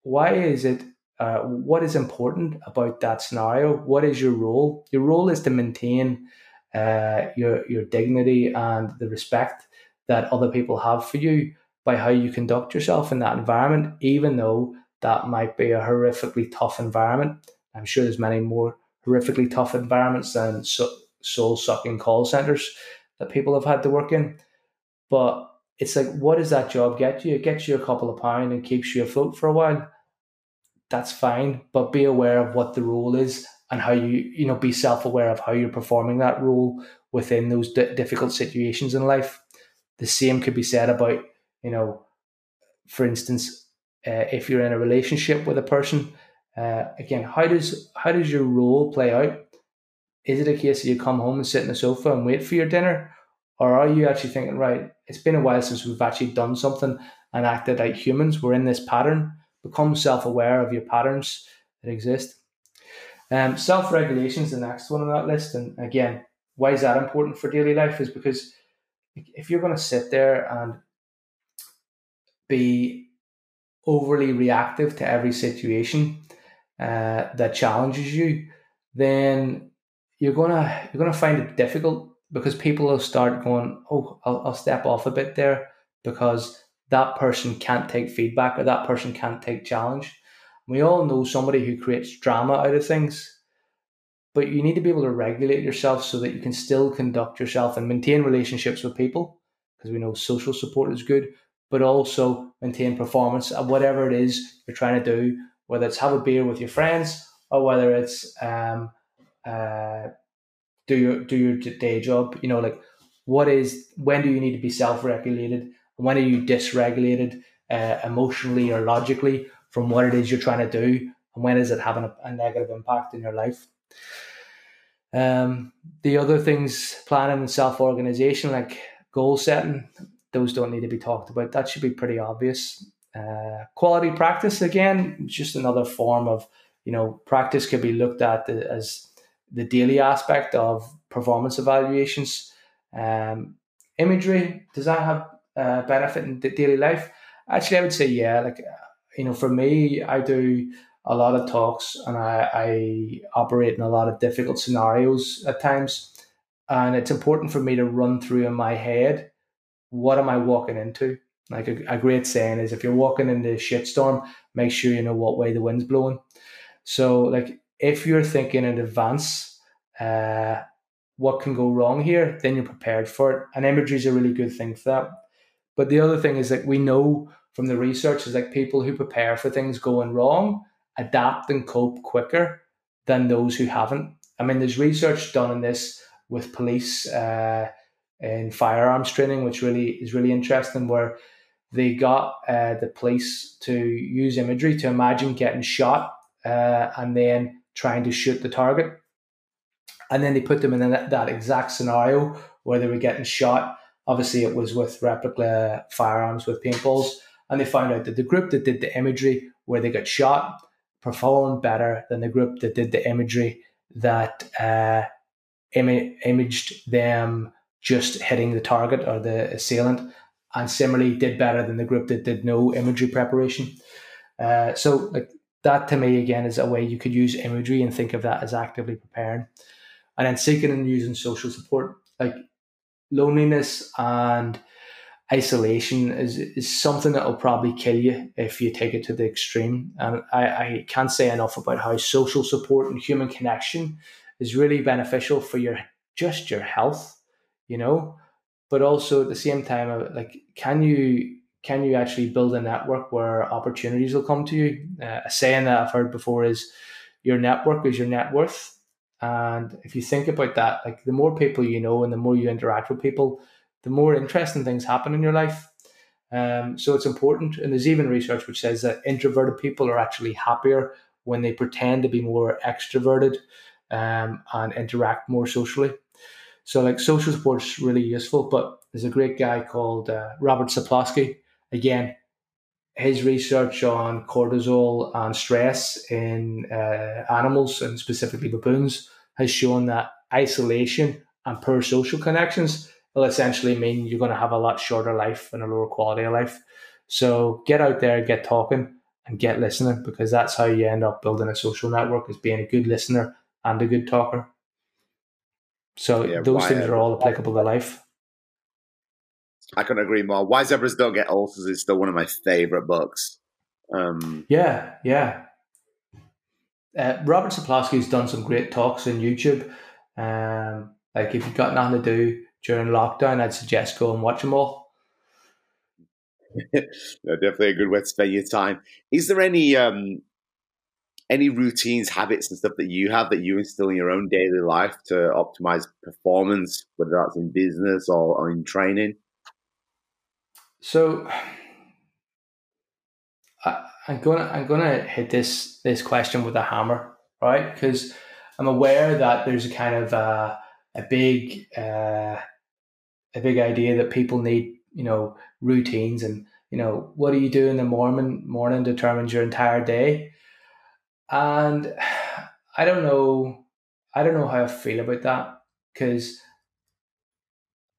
why is it uh, what is important about that scenario? What is your role? Your role is to maintain uh, your your dignity and the respect that other people have for you by how you conduct yourself in that environment even though that might be a horrifically tough environment I'm sure there's many more horrifically tough environments than soul sucking call centers that people have had to work in. But it's like, what does that job get you? It gets you a couple of pounds and keeps you afloat for a while. That's fine, but be aware of what the role is and how you, you know, be self aware of how you're performing that role within those d- difficult situations in life. The same could be said about, you know, for instance, uh, if you're in a relationship with a person uh, again, how does how does your role play out? Is it a case that you come home and sit in the sofa and wait for your dinner, or are you actually thinking, right? It's been a while since we've actually done something and acted like humans. We're in this pattern. Become self-aware of your patterns that exist. Um, self-regulation is the next one on that list, and again, why is that important for daily life? Is because if you're going to sit there and be overly reactive to every situation, uh, that challenges you, then you're gonna you're gonna find it difficult because people will start going, "Oh, I'll, I'll step off a bit there," because that person can't take feedback or that person can't take challenge. We all know somebody who creates drama out of things, but you need to be able to regulate yourself so that you can still conduct yourself and maintain relationships with people because we know social support is good, but also maintain performance at whatever it is you're trying to do whether it's have a beer with your friends or whether it's um, uh, do your do your day job. You know, like what is when do you need to be self regulated? When are you dysregulated uh, emotionally or logically from what it is you're trying to do? And when is it having a, a negative impact in your life? Um, the other things, planning and self organization, like goal setting, those don't need to be talked about. That should be pretty obvious. Uh, quality practice again, just another form of you know practice could be looked at as the daily aspect of performance evaluations. Um, imagery does that have uh, benefit in the daily life? Actually, I would say yeah. Like you know, for me, I do a lot of talks and I, I operate in a lot of difficult scenarios at times, and it's important for me to run through in my head what am I walking into like a, a great saying is if you're walking in the shitstorm, make sure you know what way the wind's blowing. So like if you're thinking in advance, uh, what can go wrong here, then you're prepared for it. And imagery is a really good thing for that. But the other thing is that we know from the research is like people who prepare for things going wrong adapt and cope quicker than those who haven't. I mean, there's research done in this with police uh, in firearms training, which really is really interesting, where they got uh, the police to use imagery to imagine getting shot uh, and then trying to shoot the target. And then they put them in that, exact scenario where they were getting shot. Obviously, it was with replica firearms with paintballs. And they found out that the group that did the imagery where they got shot performed better than the group that did the imagery that uh, Im- imaged them just hitting the target or the assailant and similarly did better than the group that did no imagery preparation. Uh, so like that to me again is a way you could use imagery and think of that as actively preparing. And then seeking and using social support, like loneliness and isolation is, is something that will probably kill you if you take it to the extreme. And I, I can't say enough about how social support and human connection is really beneficial for your just your health, you know but also at the same time, like, can you can you actually build a network where opportunities will come to you? Uh, a saying that I've heard before is your network is your net worth. And if you think about that, like the more people you know and the more you interact with people, the more interesting things happen in your life. Um, so it's important. And there's even research which says that introverted people are actually happier when they pretend to be more extroverted um, and interact more socially. So like social support is really useful. But there's a great guy called uh, Robert Sapolsky. Again, his research on cortisol and stress in uh, animals and specifically baboons has shown that isolation and poor social connections will essentially mean you're going to have a lot shorter life and a lower quality of life. So get out there, get talking, and get listening because that's how you end up building a social network is being a good listener and a good talker. So yeah, those things are all applicable to life. I couldn't agree more. Why Zebras Don't Get Ulcers is still one of my favorite books. Um, yeah, yeah. Uh, Robert Sapolsky's done some great talks on YouTube. Um, like if you've got nothing to do during lockdown, I'd suggest go and watch them all. no, definitely a good way to spend your time. Is there any um, any routines, habits, and stuff that you have that you instill in your own daily life to optimize performance, whether that's in business or, or in training? So I, am gonna I'm gonna hit this this question with a hammer, right? Because I'm aware that there's a kind of uh, a big uh, a big idea that people need, you know, routines and you know what do you do in the morning morning determines your entire day, and I don't know I don't know how I feel about that because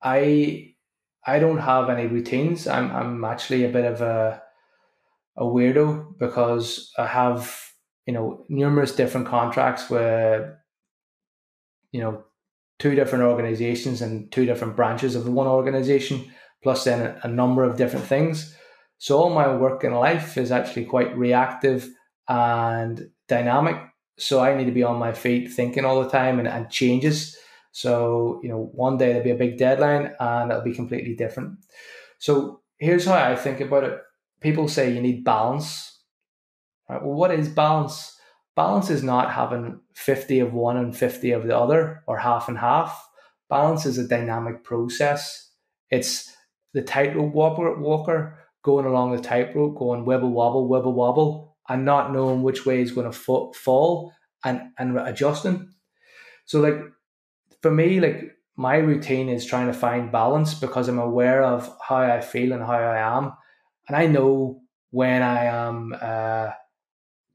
I I don't have any routines. I'm I'm actually a bit of a a weirdo because I have you know numerous different contracts where you know two different organizations and two different branches of the one organization, plus then a, a number of different things. So all my work in life is actually quite reactive and dynamic. So I need to be on my feet thinking all the time and, and changes. So, you know, one day there'll be a big deadline and it'll be completely different. So here's how I think about it. People say you need balance. Right? Well, what is balance? Balance is not having 50 of one and 50 of the other or half and half. Balance is a dynamic process. It's the tightrope walker, walker going along the tightrope, going wibble wobble, wibble wobble, and not knowing which way is going to fall and, and adjusting. So, like, for me, like my routine is trying to find balance because I'm aware of how I feel and how I am, and I know when I am uh,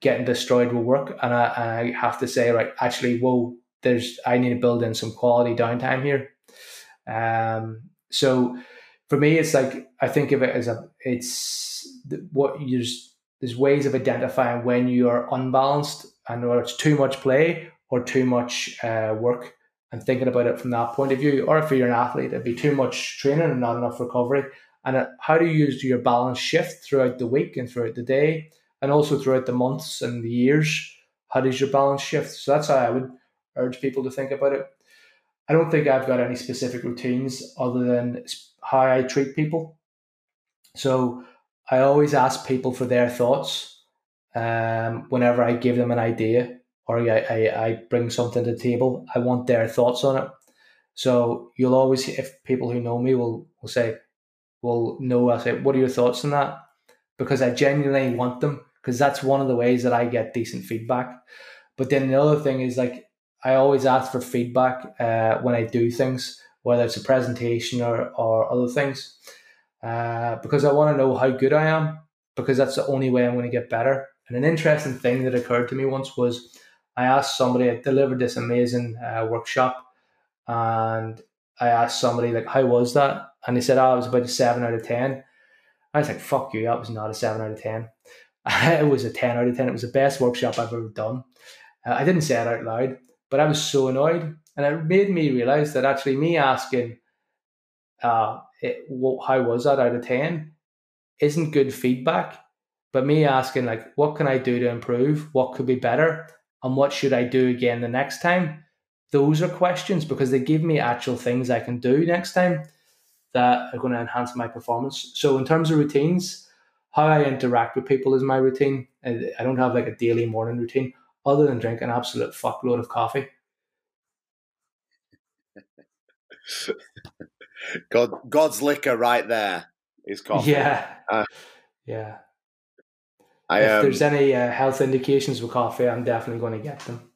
getting destroyed with work, and I, and I have to say, right, actually, whoa, there's I need to build in some quality downtime here. Um, so for me, it's like I think of it as a it's what you there's ways of identifying when you are unbalanced and whether it's too much play or too much uh, work and thinking about it from that point of view. Or if you're an athlete, it'd be too much training and not enough recovery. And uh, how do you use your balance shift throughout the week and throughout the day, and also throughout the months and the years? How does your balance shift? So that's how I would urge people to think about it. I don't think I've got any specific routines other than how I treat people. So I always ask people for their thoughts um, whenever I give them an idea or I, I, I bring something to the table, I want their thoughts on it. So you'll always, if people who know me will, will say, will know, I say, what are your thoughts on that? Because I genuinely want them, because that's one of the ways that I get decent feedback. But then the other thing is like, I always ask for feedback uh, when I do things, whether it's a presentation or, or other things, uh, because I want to know how good I am, because that's the only way I'm going to get better. And an interesting thing that occurred to me once was I asked somebody, I delivered this amazing uh, workshop, and I asked somebody like, "How was that?" And they said, "Oh, it was about a seven out of 10. I was like, "Fuck you! That was not a seven out of 10. it was a ten out of ten. It was the best workshop I've ever done." Uh, I didn't say it out loud, but I was so annoyed, and it made me realize that actually me asking, uh, it, well, "How was that out of 10? isn't good feedback. But me asking like, "What can I do to improve? What could be better?" and what should I do again the next time? Those are questions because they give me actual things I can do next time. that are going to enhance my performance. So in terms of routines, how I interact with people is my routine. I don't have like a daily morning routine other than drink an absolute fuckload of coffee. God, God's liquor right there is coffee. Yeah, uh, yeah. I, if um, there's any uh, health indications with coffee, I'm definitely going to get them.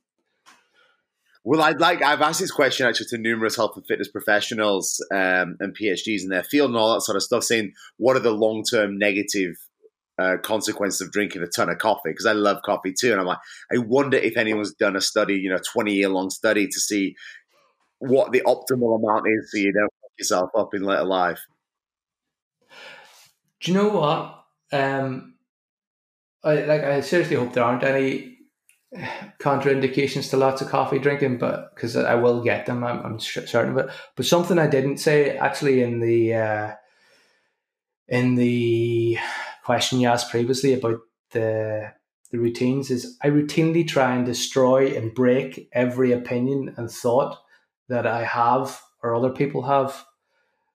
Well, I'd like I've asked this question actually to numerous health and fitness professionals um, and PhDs in their field and all that sort of stuff, saying what are the long term negative uh, consequences of drinking a ton of coffee? Because I love coffee too, and I'm like, I wonder if anyone's done a study, you know, twenty year long study to see what the optimal amount is so you don't yourself up in later life. Do you know what? Um, I like. I seriously hope there aren't any contraindications to lots of coffee drinking, but because I will get them, I'm, I'm, certain of it. But something I didn't say actually in the uh, in the question you asked previously about the the routines is I routinely try and destroy and break every opinion and thought that I have or other people have.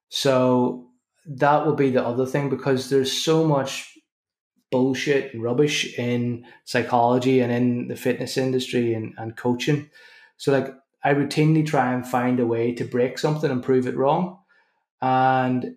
So that would be the other thing because there's so much bullshit and rubbish in psychology and in the fitness industry and, and coaching. So like I routinely try and find a way to break something and prove it wrong. And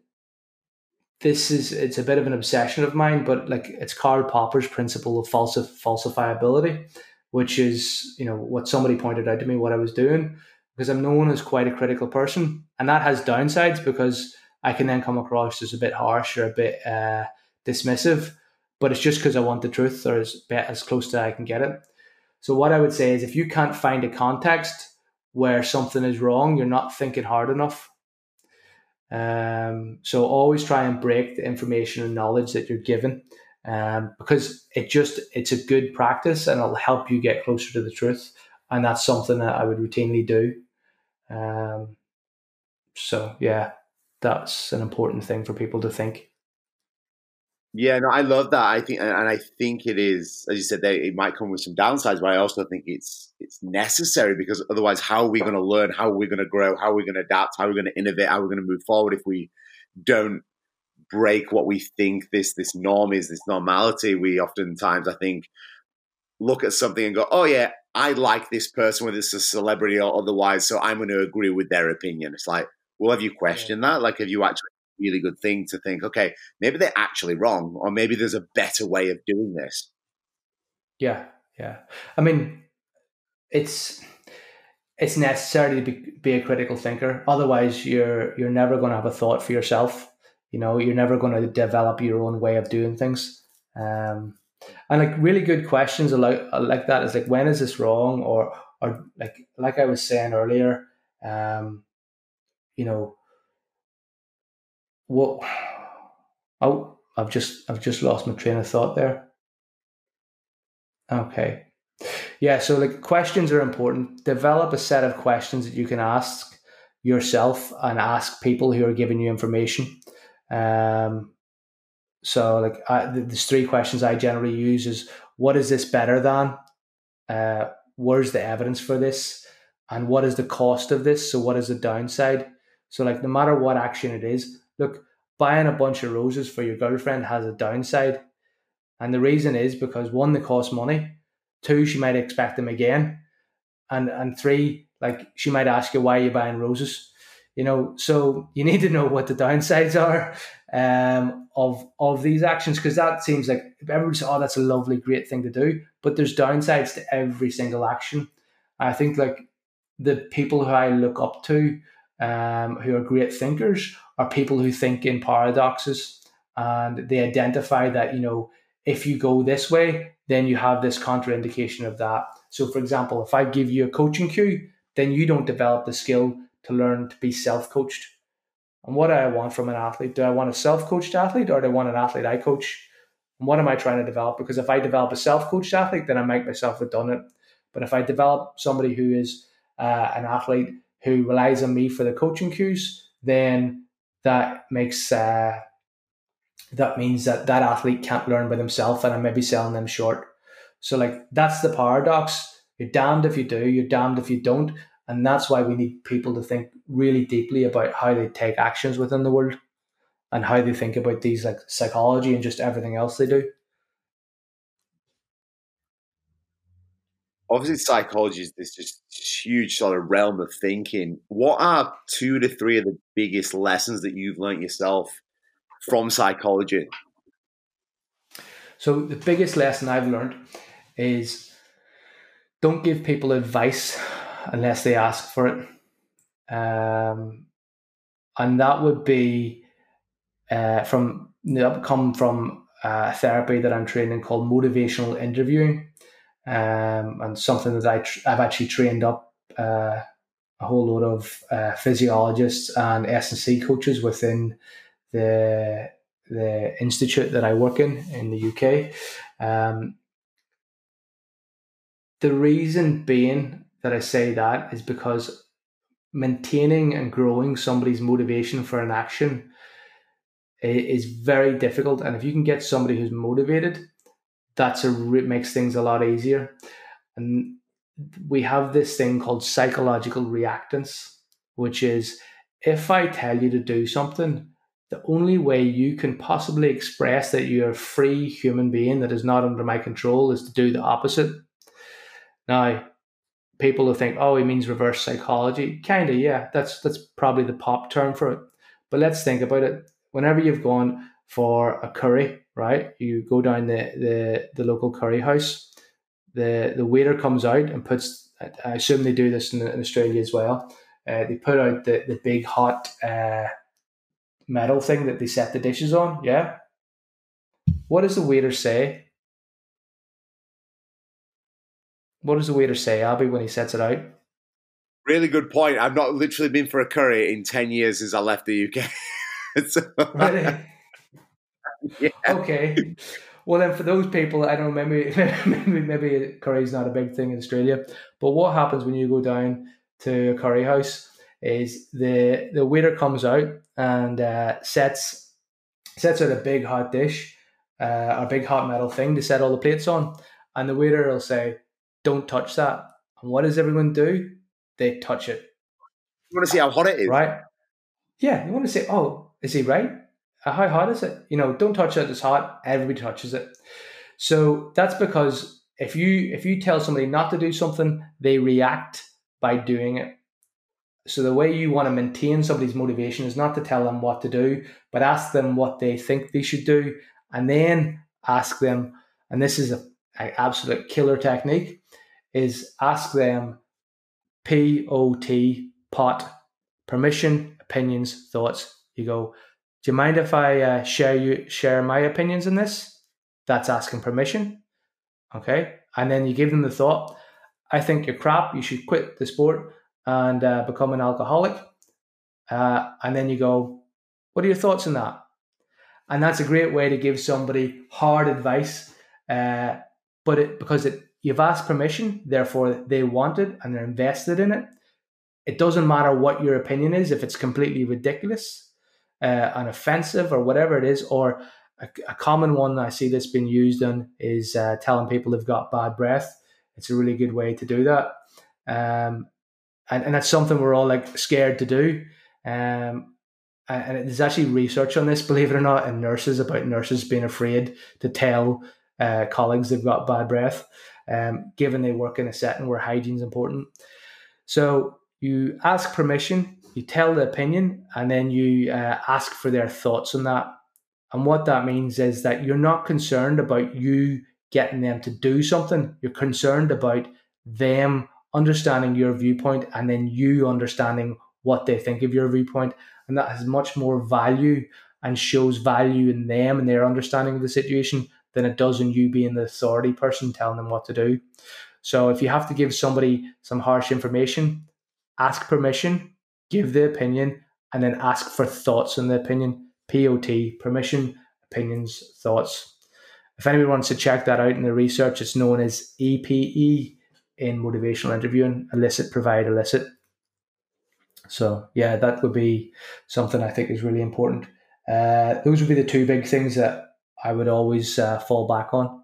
this is it's a bit of an obsession of mine, but like it's Karl Popper's principle of falsif- falsifiability, which is, you know, what somebody pointed out to me what I was doing, because I'm known as quite a critical person. And that has downsides because I can then come across as a bit harsh or a bit uh, dismissive but it's just because I want the truth or as as close to I can get it. So what I would say is if you can't find a context where something is wrong, you're not thinking hard enough. Um, so always try and break the information and knowledge that you're given, um, because it just it's a good practice and it'll help you get closer to the truth. And that's something that I would routinely do. Um, so yeah, that's an important thing for people to think. Yeah, no, I love that. I think, and I think it is, as you said, there it might come with some downsides, but I also think it's it's necessary because otherwise, how are we going to learn? How are we going to grow? How are we going to adapt? How are we going to innovate? How are we going to move forward if we don't break what we think this this norm is, this normality? We oftentimes, I think, look at something and go, "Oh yeah, I like this person, whether it's a celebrity or otherwise, so I'm going to agree with their opinion." It's like, well, have you questioned that? Like, have you actually really good thing to think, okay, maybe they're actually wrong, or maybe there's a better way of doing this. Yeah, yeah. I mean, it's it's necessary to be, be a critical thinker. Otherwise, you're you're never going to have a thought for yourself. You know, you're never going to develop your own way of doing things. Um, and like really good questions like like that is like, when is this wrong, or or like like I was saying earlier, um, you know, what? Oh, I've just I've just lost my train of thought there. Okay. Yeah, so like questions are important. Develop a set of questions that you can ask yourself and ask people who are giving you information. Um, so like I, there's three questions I generally use is what is this better than? Uh, where's the evidence for this? And what is the cost of this? So what is the downside? So like no matter what action it is, look, buying a bunch of roses for your girlfriend has a downside. And the reason is because one, they cost money. Two, she might expect them again. And and three, like she might ask you why you're buying roses. You know, so you need to know what the downsides are um, of of these actions because that seems like everybody's oh that's a lovely great thing to do, but there's downsides to every single action. I think like the people who I look up to um, who are great thinkers are people who think in paradoxes and they identify that, you know, if you go this way, then you have this contraindication of that. So, for example, if I give you a coaching cue, then you don't develop the skill to learn to be self coached. And what do I want from an athlete? Do I want a self coached athlete or do I want an athlete I coach? And what am I trying to develop? Because if I develop a self coached athlete, then I make myself redundant. But if I develop somebody who is uh, an athlete who relies on me for the coaching cues, then that makes uh, that means that that athlete can't learn by themselves, and I may be selling them short. So like that's the paradox. You're damned if you do, you're damned if you don't. And that's why we need people to think really deeply about how they take actions within the world and how they think about these like psychology and just everything else they do. Obviously, psychology is this just huge sort of realm of thinking. What are two to three of the biggest lessons that you've learned yourself from psychology? So, the biggest lesson I've learned is don't give people advice unless they ask for it. Um, and that would be uh, from that come from a therapy that I'm training called motivational interviewing, um, and something that I I've actually trained up uh, a whole lot of uh, physiologists and S&C coaches within the the institute that I work in in the UK. Um, the reason being that I say that is because maintaining and growing somebody's motivation for an action is very difficult. And if you can get somebody who's motivated, that's a it makes things a lot easier. And we have this thing called psychological reactance, which is if I tell you to do something, the only way you can possibly express that you're a free human being that is not under my control is to do the opposite. Now, people who think, oh, he means reverse psychology. Kinda, yeah. That's that's probably the pop term for it. But let's think about it. Whenever you've gone for a curry, right? You go down the the, the local curry house. The the waiter comes out and puts. I assume they do this in, in Australia as well. Uh, they put out the the big hot uh, metal thing that they set the dishes on. Yeah. What does the waiter say? What does the waiter say, Abi, when he sets it out? Really good point. I've not literally been for a curry in 10 years since I left the UK. so, really? yeah. Okay. Well, then for those people, I don't know, maybe, maybe, maybe curry is not a big thing in Australia. But what happens when you go down to a curry house is the, the waiter comes out and uh, sets, sets out a big hot dish, uh, a big hot metal thing to set all the plates on. And the waiter will say, don't touch that. And what does everyone do? They touch it. You want to see how hot it is, right? Yeah, you want to say, oh, is he right? Uh, how hot is it? You know, don't touch it. It's hot. Everybody touches it. So that's because if you if you tell somebody not to do something, they react by doing it. So the way you want to maintain somebody's motivation is not to tell them what to do, but ask them what they think they should do, and then ask them. And this is a, a absolute killer technique is ask them P O T pot permission, opinions, thoughts. You go, do you mind if I uh, share you share my opinions in this? That's asking permission. Okay, and then you give them the thought. I think you're crap. You should quit the sport and uh, become an alcoholic. Uh, and then you go, what are your thoughts on that? And that's a great way to give somebody hard advice, uh, but it because it You've asked permission, therefore they want it and they're invested in it. It doesn't matter what your opinion is, if it's completely ridiculous uh, and offensive or whatever it is, or a, a, common one I see that's been used on is uh, telling people they've got bad breath. It's a really good way to do that. Um, and, and that's something we're all like scared to do. Um, and there's actually research on this, believe it or not, in nurses about nurses being afraid to tell uh, colleagues they've got bad breath um, given they work in a setting where hygiene is important. So you ask permission, you tell the opinion, and then you uh, ask for their thoughts on that. And what that means is that you're not concerned about you getting them to do something. You're concerned about them understanding your viewpoint and then you understanding what they think of your viewpoint. And that has much more value and shows value in them and their understanding of the situation than it does in you being the authority person telling them what to do. So if you have to give somebody some harsh information, ask permission, give the opinion, and then ask for thoughts on the opinion. POT, permission, opinions, thoughts. If anybody wants to check that out in the research, it's known as EPE in motivational interviewing, elicit, provide, elicit. So yeah, that would be something I think is really important. Uh, those would be the two big things that I would always uh, fall back on.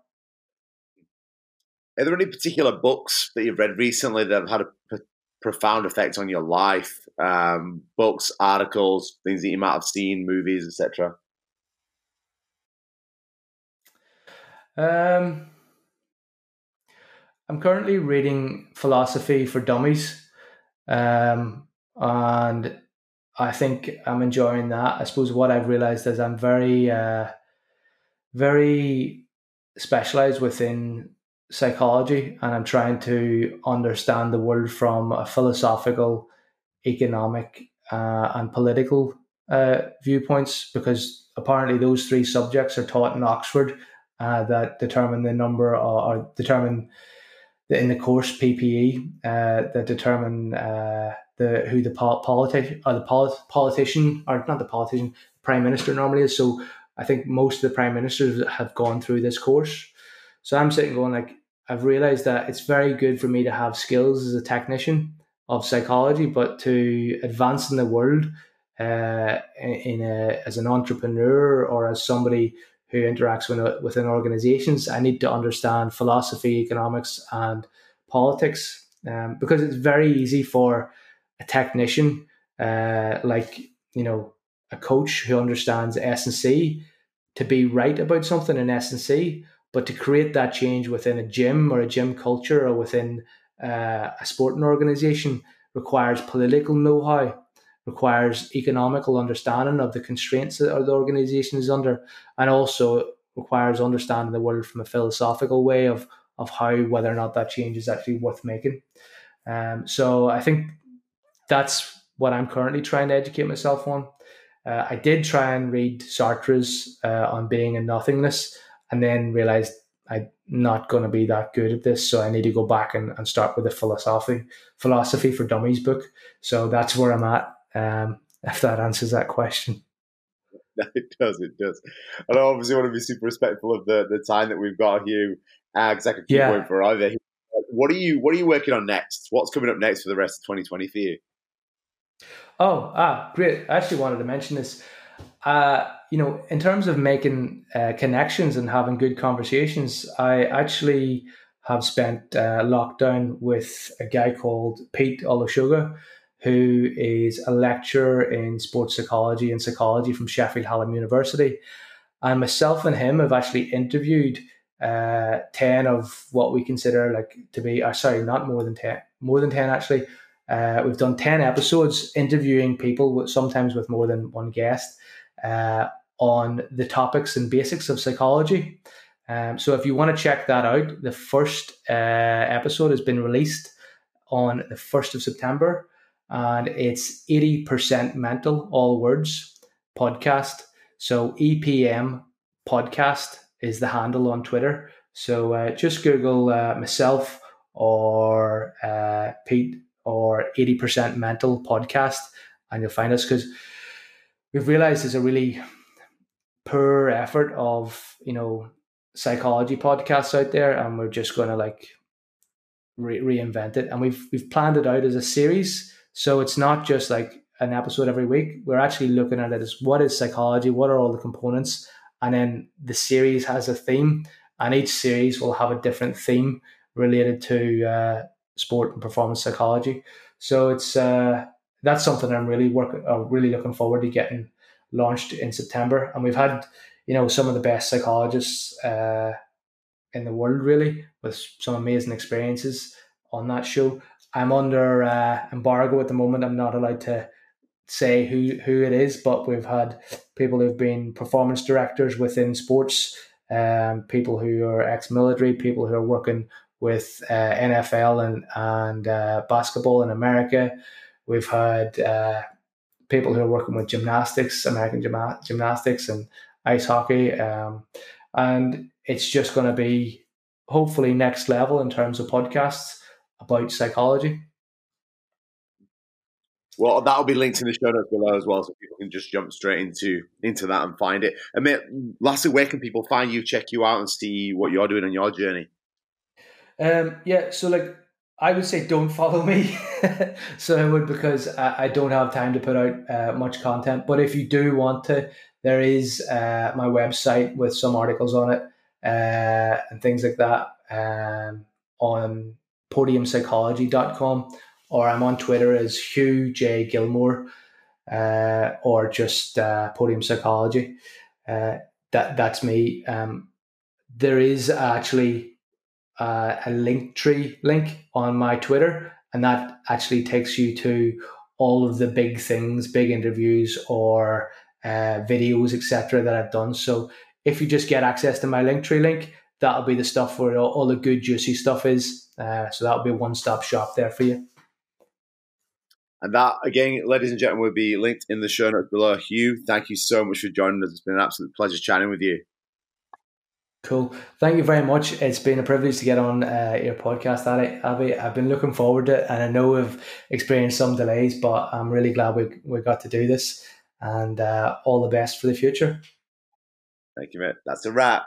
Are there any particular books that you've read recently that have had a profound effect on your life? Um, books, articles, things that you might have seen, movies, etc. Um, I'm currently reading Philosophy for Dummies, um, and I think I'm enjoying that. I suppose what I've realized is I'm very, uh, very specialized within psychology, and I'm trying to understand the world from a philosophical, economic, uh, and political uh, viewpoints because apparently those three subjects are taught in Oxford uh, that determine the number or, or determine the, in the course PPE uh, that determine uh, the who the pol- politic or the polit- politician or not the politician prime minister normally is. So I think most of the prime ministers have gone through this course. So I'm sitting going like I've realized that it's very good for me to have skills as a technician of psychology, but to advance in the world uh, in a, as an entrepreneur or as somebody who interacts with, within organizations, I need to understand philosophy, economics, and politics um, because it's very easy for a technician, uh, like you know, a coach who understands S and C, to be right about something in S and C, but to create that change within a gym or a gym culture or within uh, a sporting organization requires political know-how requires economical understanding of the constraints that the organization is under, and also requires understanding the world from a philosophical way of of how whether or not that change is actually worth making. Um, so I think that's what I'm currently trying to educate myself on. Uh, I did try and read Sartre's uh, on being and nothingness, and then realized I'm not going to be that good at this, so I need to go back and, and start with a philosophy philosophy for dummies book. So that's where I'm at. Um, if that answers that question. it does. It does. And I obviously want to be super respectful of the, the time that we've got here, because uh, I could keep yeah. going for either. What are you What are you working on next? What's coming up next for the rest of 2020 for you? Oh, ah, great! I actually wanted to mention this. Uh, you know, in terms of making uh, connections and having good conversations, I actually have spent uh, lockdown with a guy called Pete Olusoga, who is a lecturer in sports psychology and psychology from Sheffield Hallam University. And myself and him have actually interviewed uh, 10 of what we consider like to be, uh, sorry, not more than 10, more than 10 actually. Uh, we've done 10 episodes interviewing people, with, sometimes with more than one guest, uh, on the topics and basics of psychology. Um, so if you want to check that out, the first uh, episode has been released on the 1st of September and it's 80% mental, all words podcast. So EPM podcast is the handle on Twitter. So uh, just Google uh, myself or uh, Pete or 80% mental podcast and you'll find us because we've realized there's a really poor effort of, you know, psychology podcasts out there and we're just going to like re- reinvent it. And we've, we've planned it out as a series so it's not just like an episode every week. We're actually looking at it as what is psychology, what are all the components, and then the series has a theme, and each series will have a different theme related to uh, sport and performance psychology. So it's uh, that's something I'm really working, uh, really looking forward to getting launched in September. And we've had you know some of the best psychologists uh, in the world, really, with some amazing experiences on that show. I'm under uh, embargo at the moment. I'm not allowed to say who who it is, but we've had people who've been performance directors within sports, um, people who are ex-military, people who are working with uh, NFL and and uh, basketball in America. We've had uh, people who are working with gymnastics, American gym- gymnastics, and ice hockey, um, and it's just going to be hopefully next level in terms of podcasts about psychology. Well, that'll be linked in the show notes below as well, so people can just jump straight into into that and find it. And mate, lastly, where can people find you, check you out, and see what you're doing on your journey? Um, yeah, so like I would say, don't follow me. so I would because I, I, don't have time to put out uh, much content. But if you do want to, there is uh, my website with some articles on it uh, and things like that um, on podiumpsychology.com or I'm on Twitter as Hugh J Gilmore, uh, or just uh, Podium Psychology. Uh, that that's me. Um, there is actually uh, a Linktree link on my Twitter, and that actually takes you to all of the big things, big interviews or uh, videos, etc. that I've done. So if you just get access to my Linktree link, that'll be the stuff where all, all the good juicy stuff is. Uh, so that'll be a one stop shop there for you. And that, again, ladies and gentlemen, will be linked in the show notes below. Hugh, thank you so much for joining us. It's been an absolute pleasure chatting with you. Cool. Thank you very much. It's been a privilege to get on uh, your podcast, Abi. I've been looking forward to it, and I know we've experienced some delays, but I'm really glad we, we got to do this. And uh, all the best for the future. Thank you, mate. That's a wrap.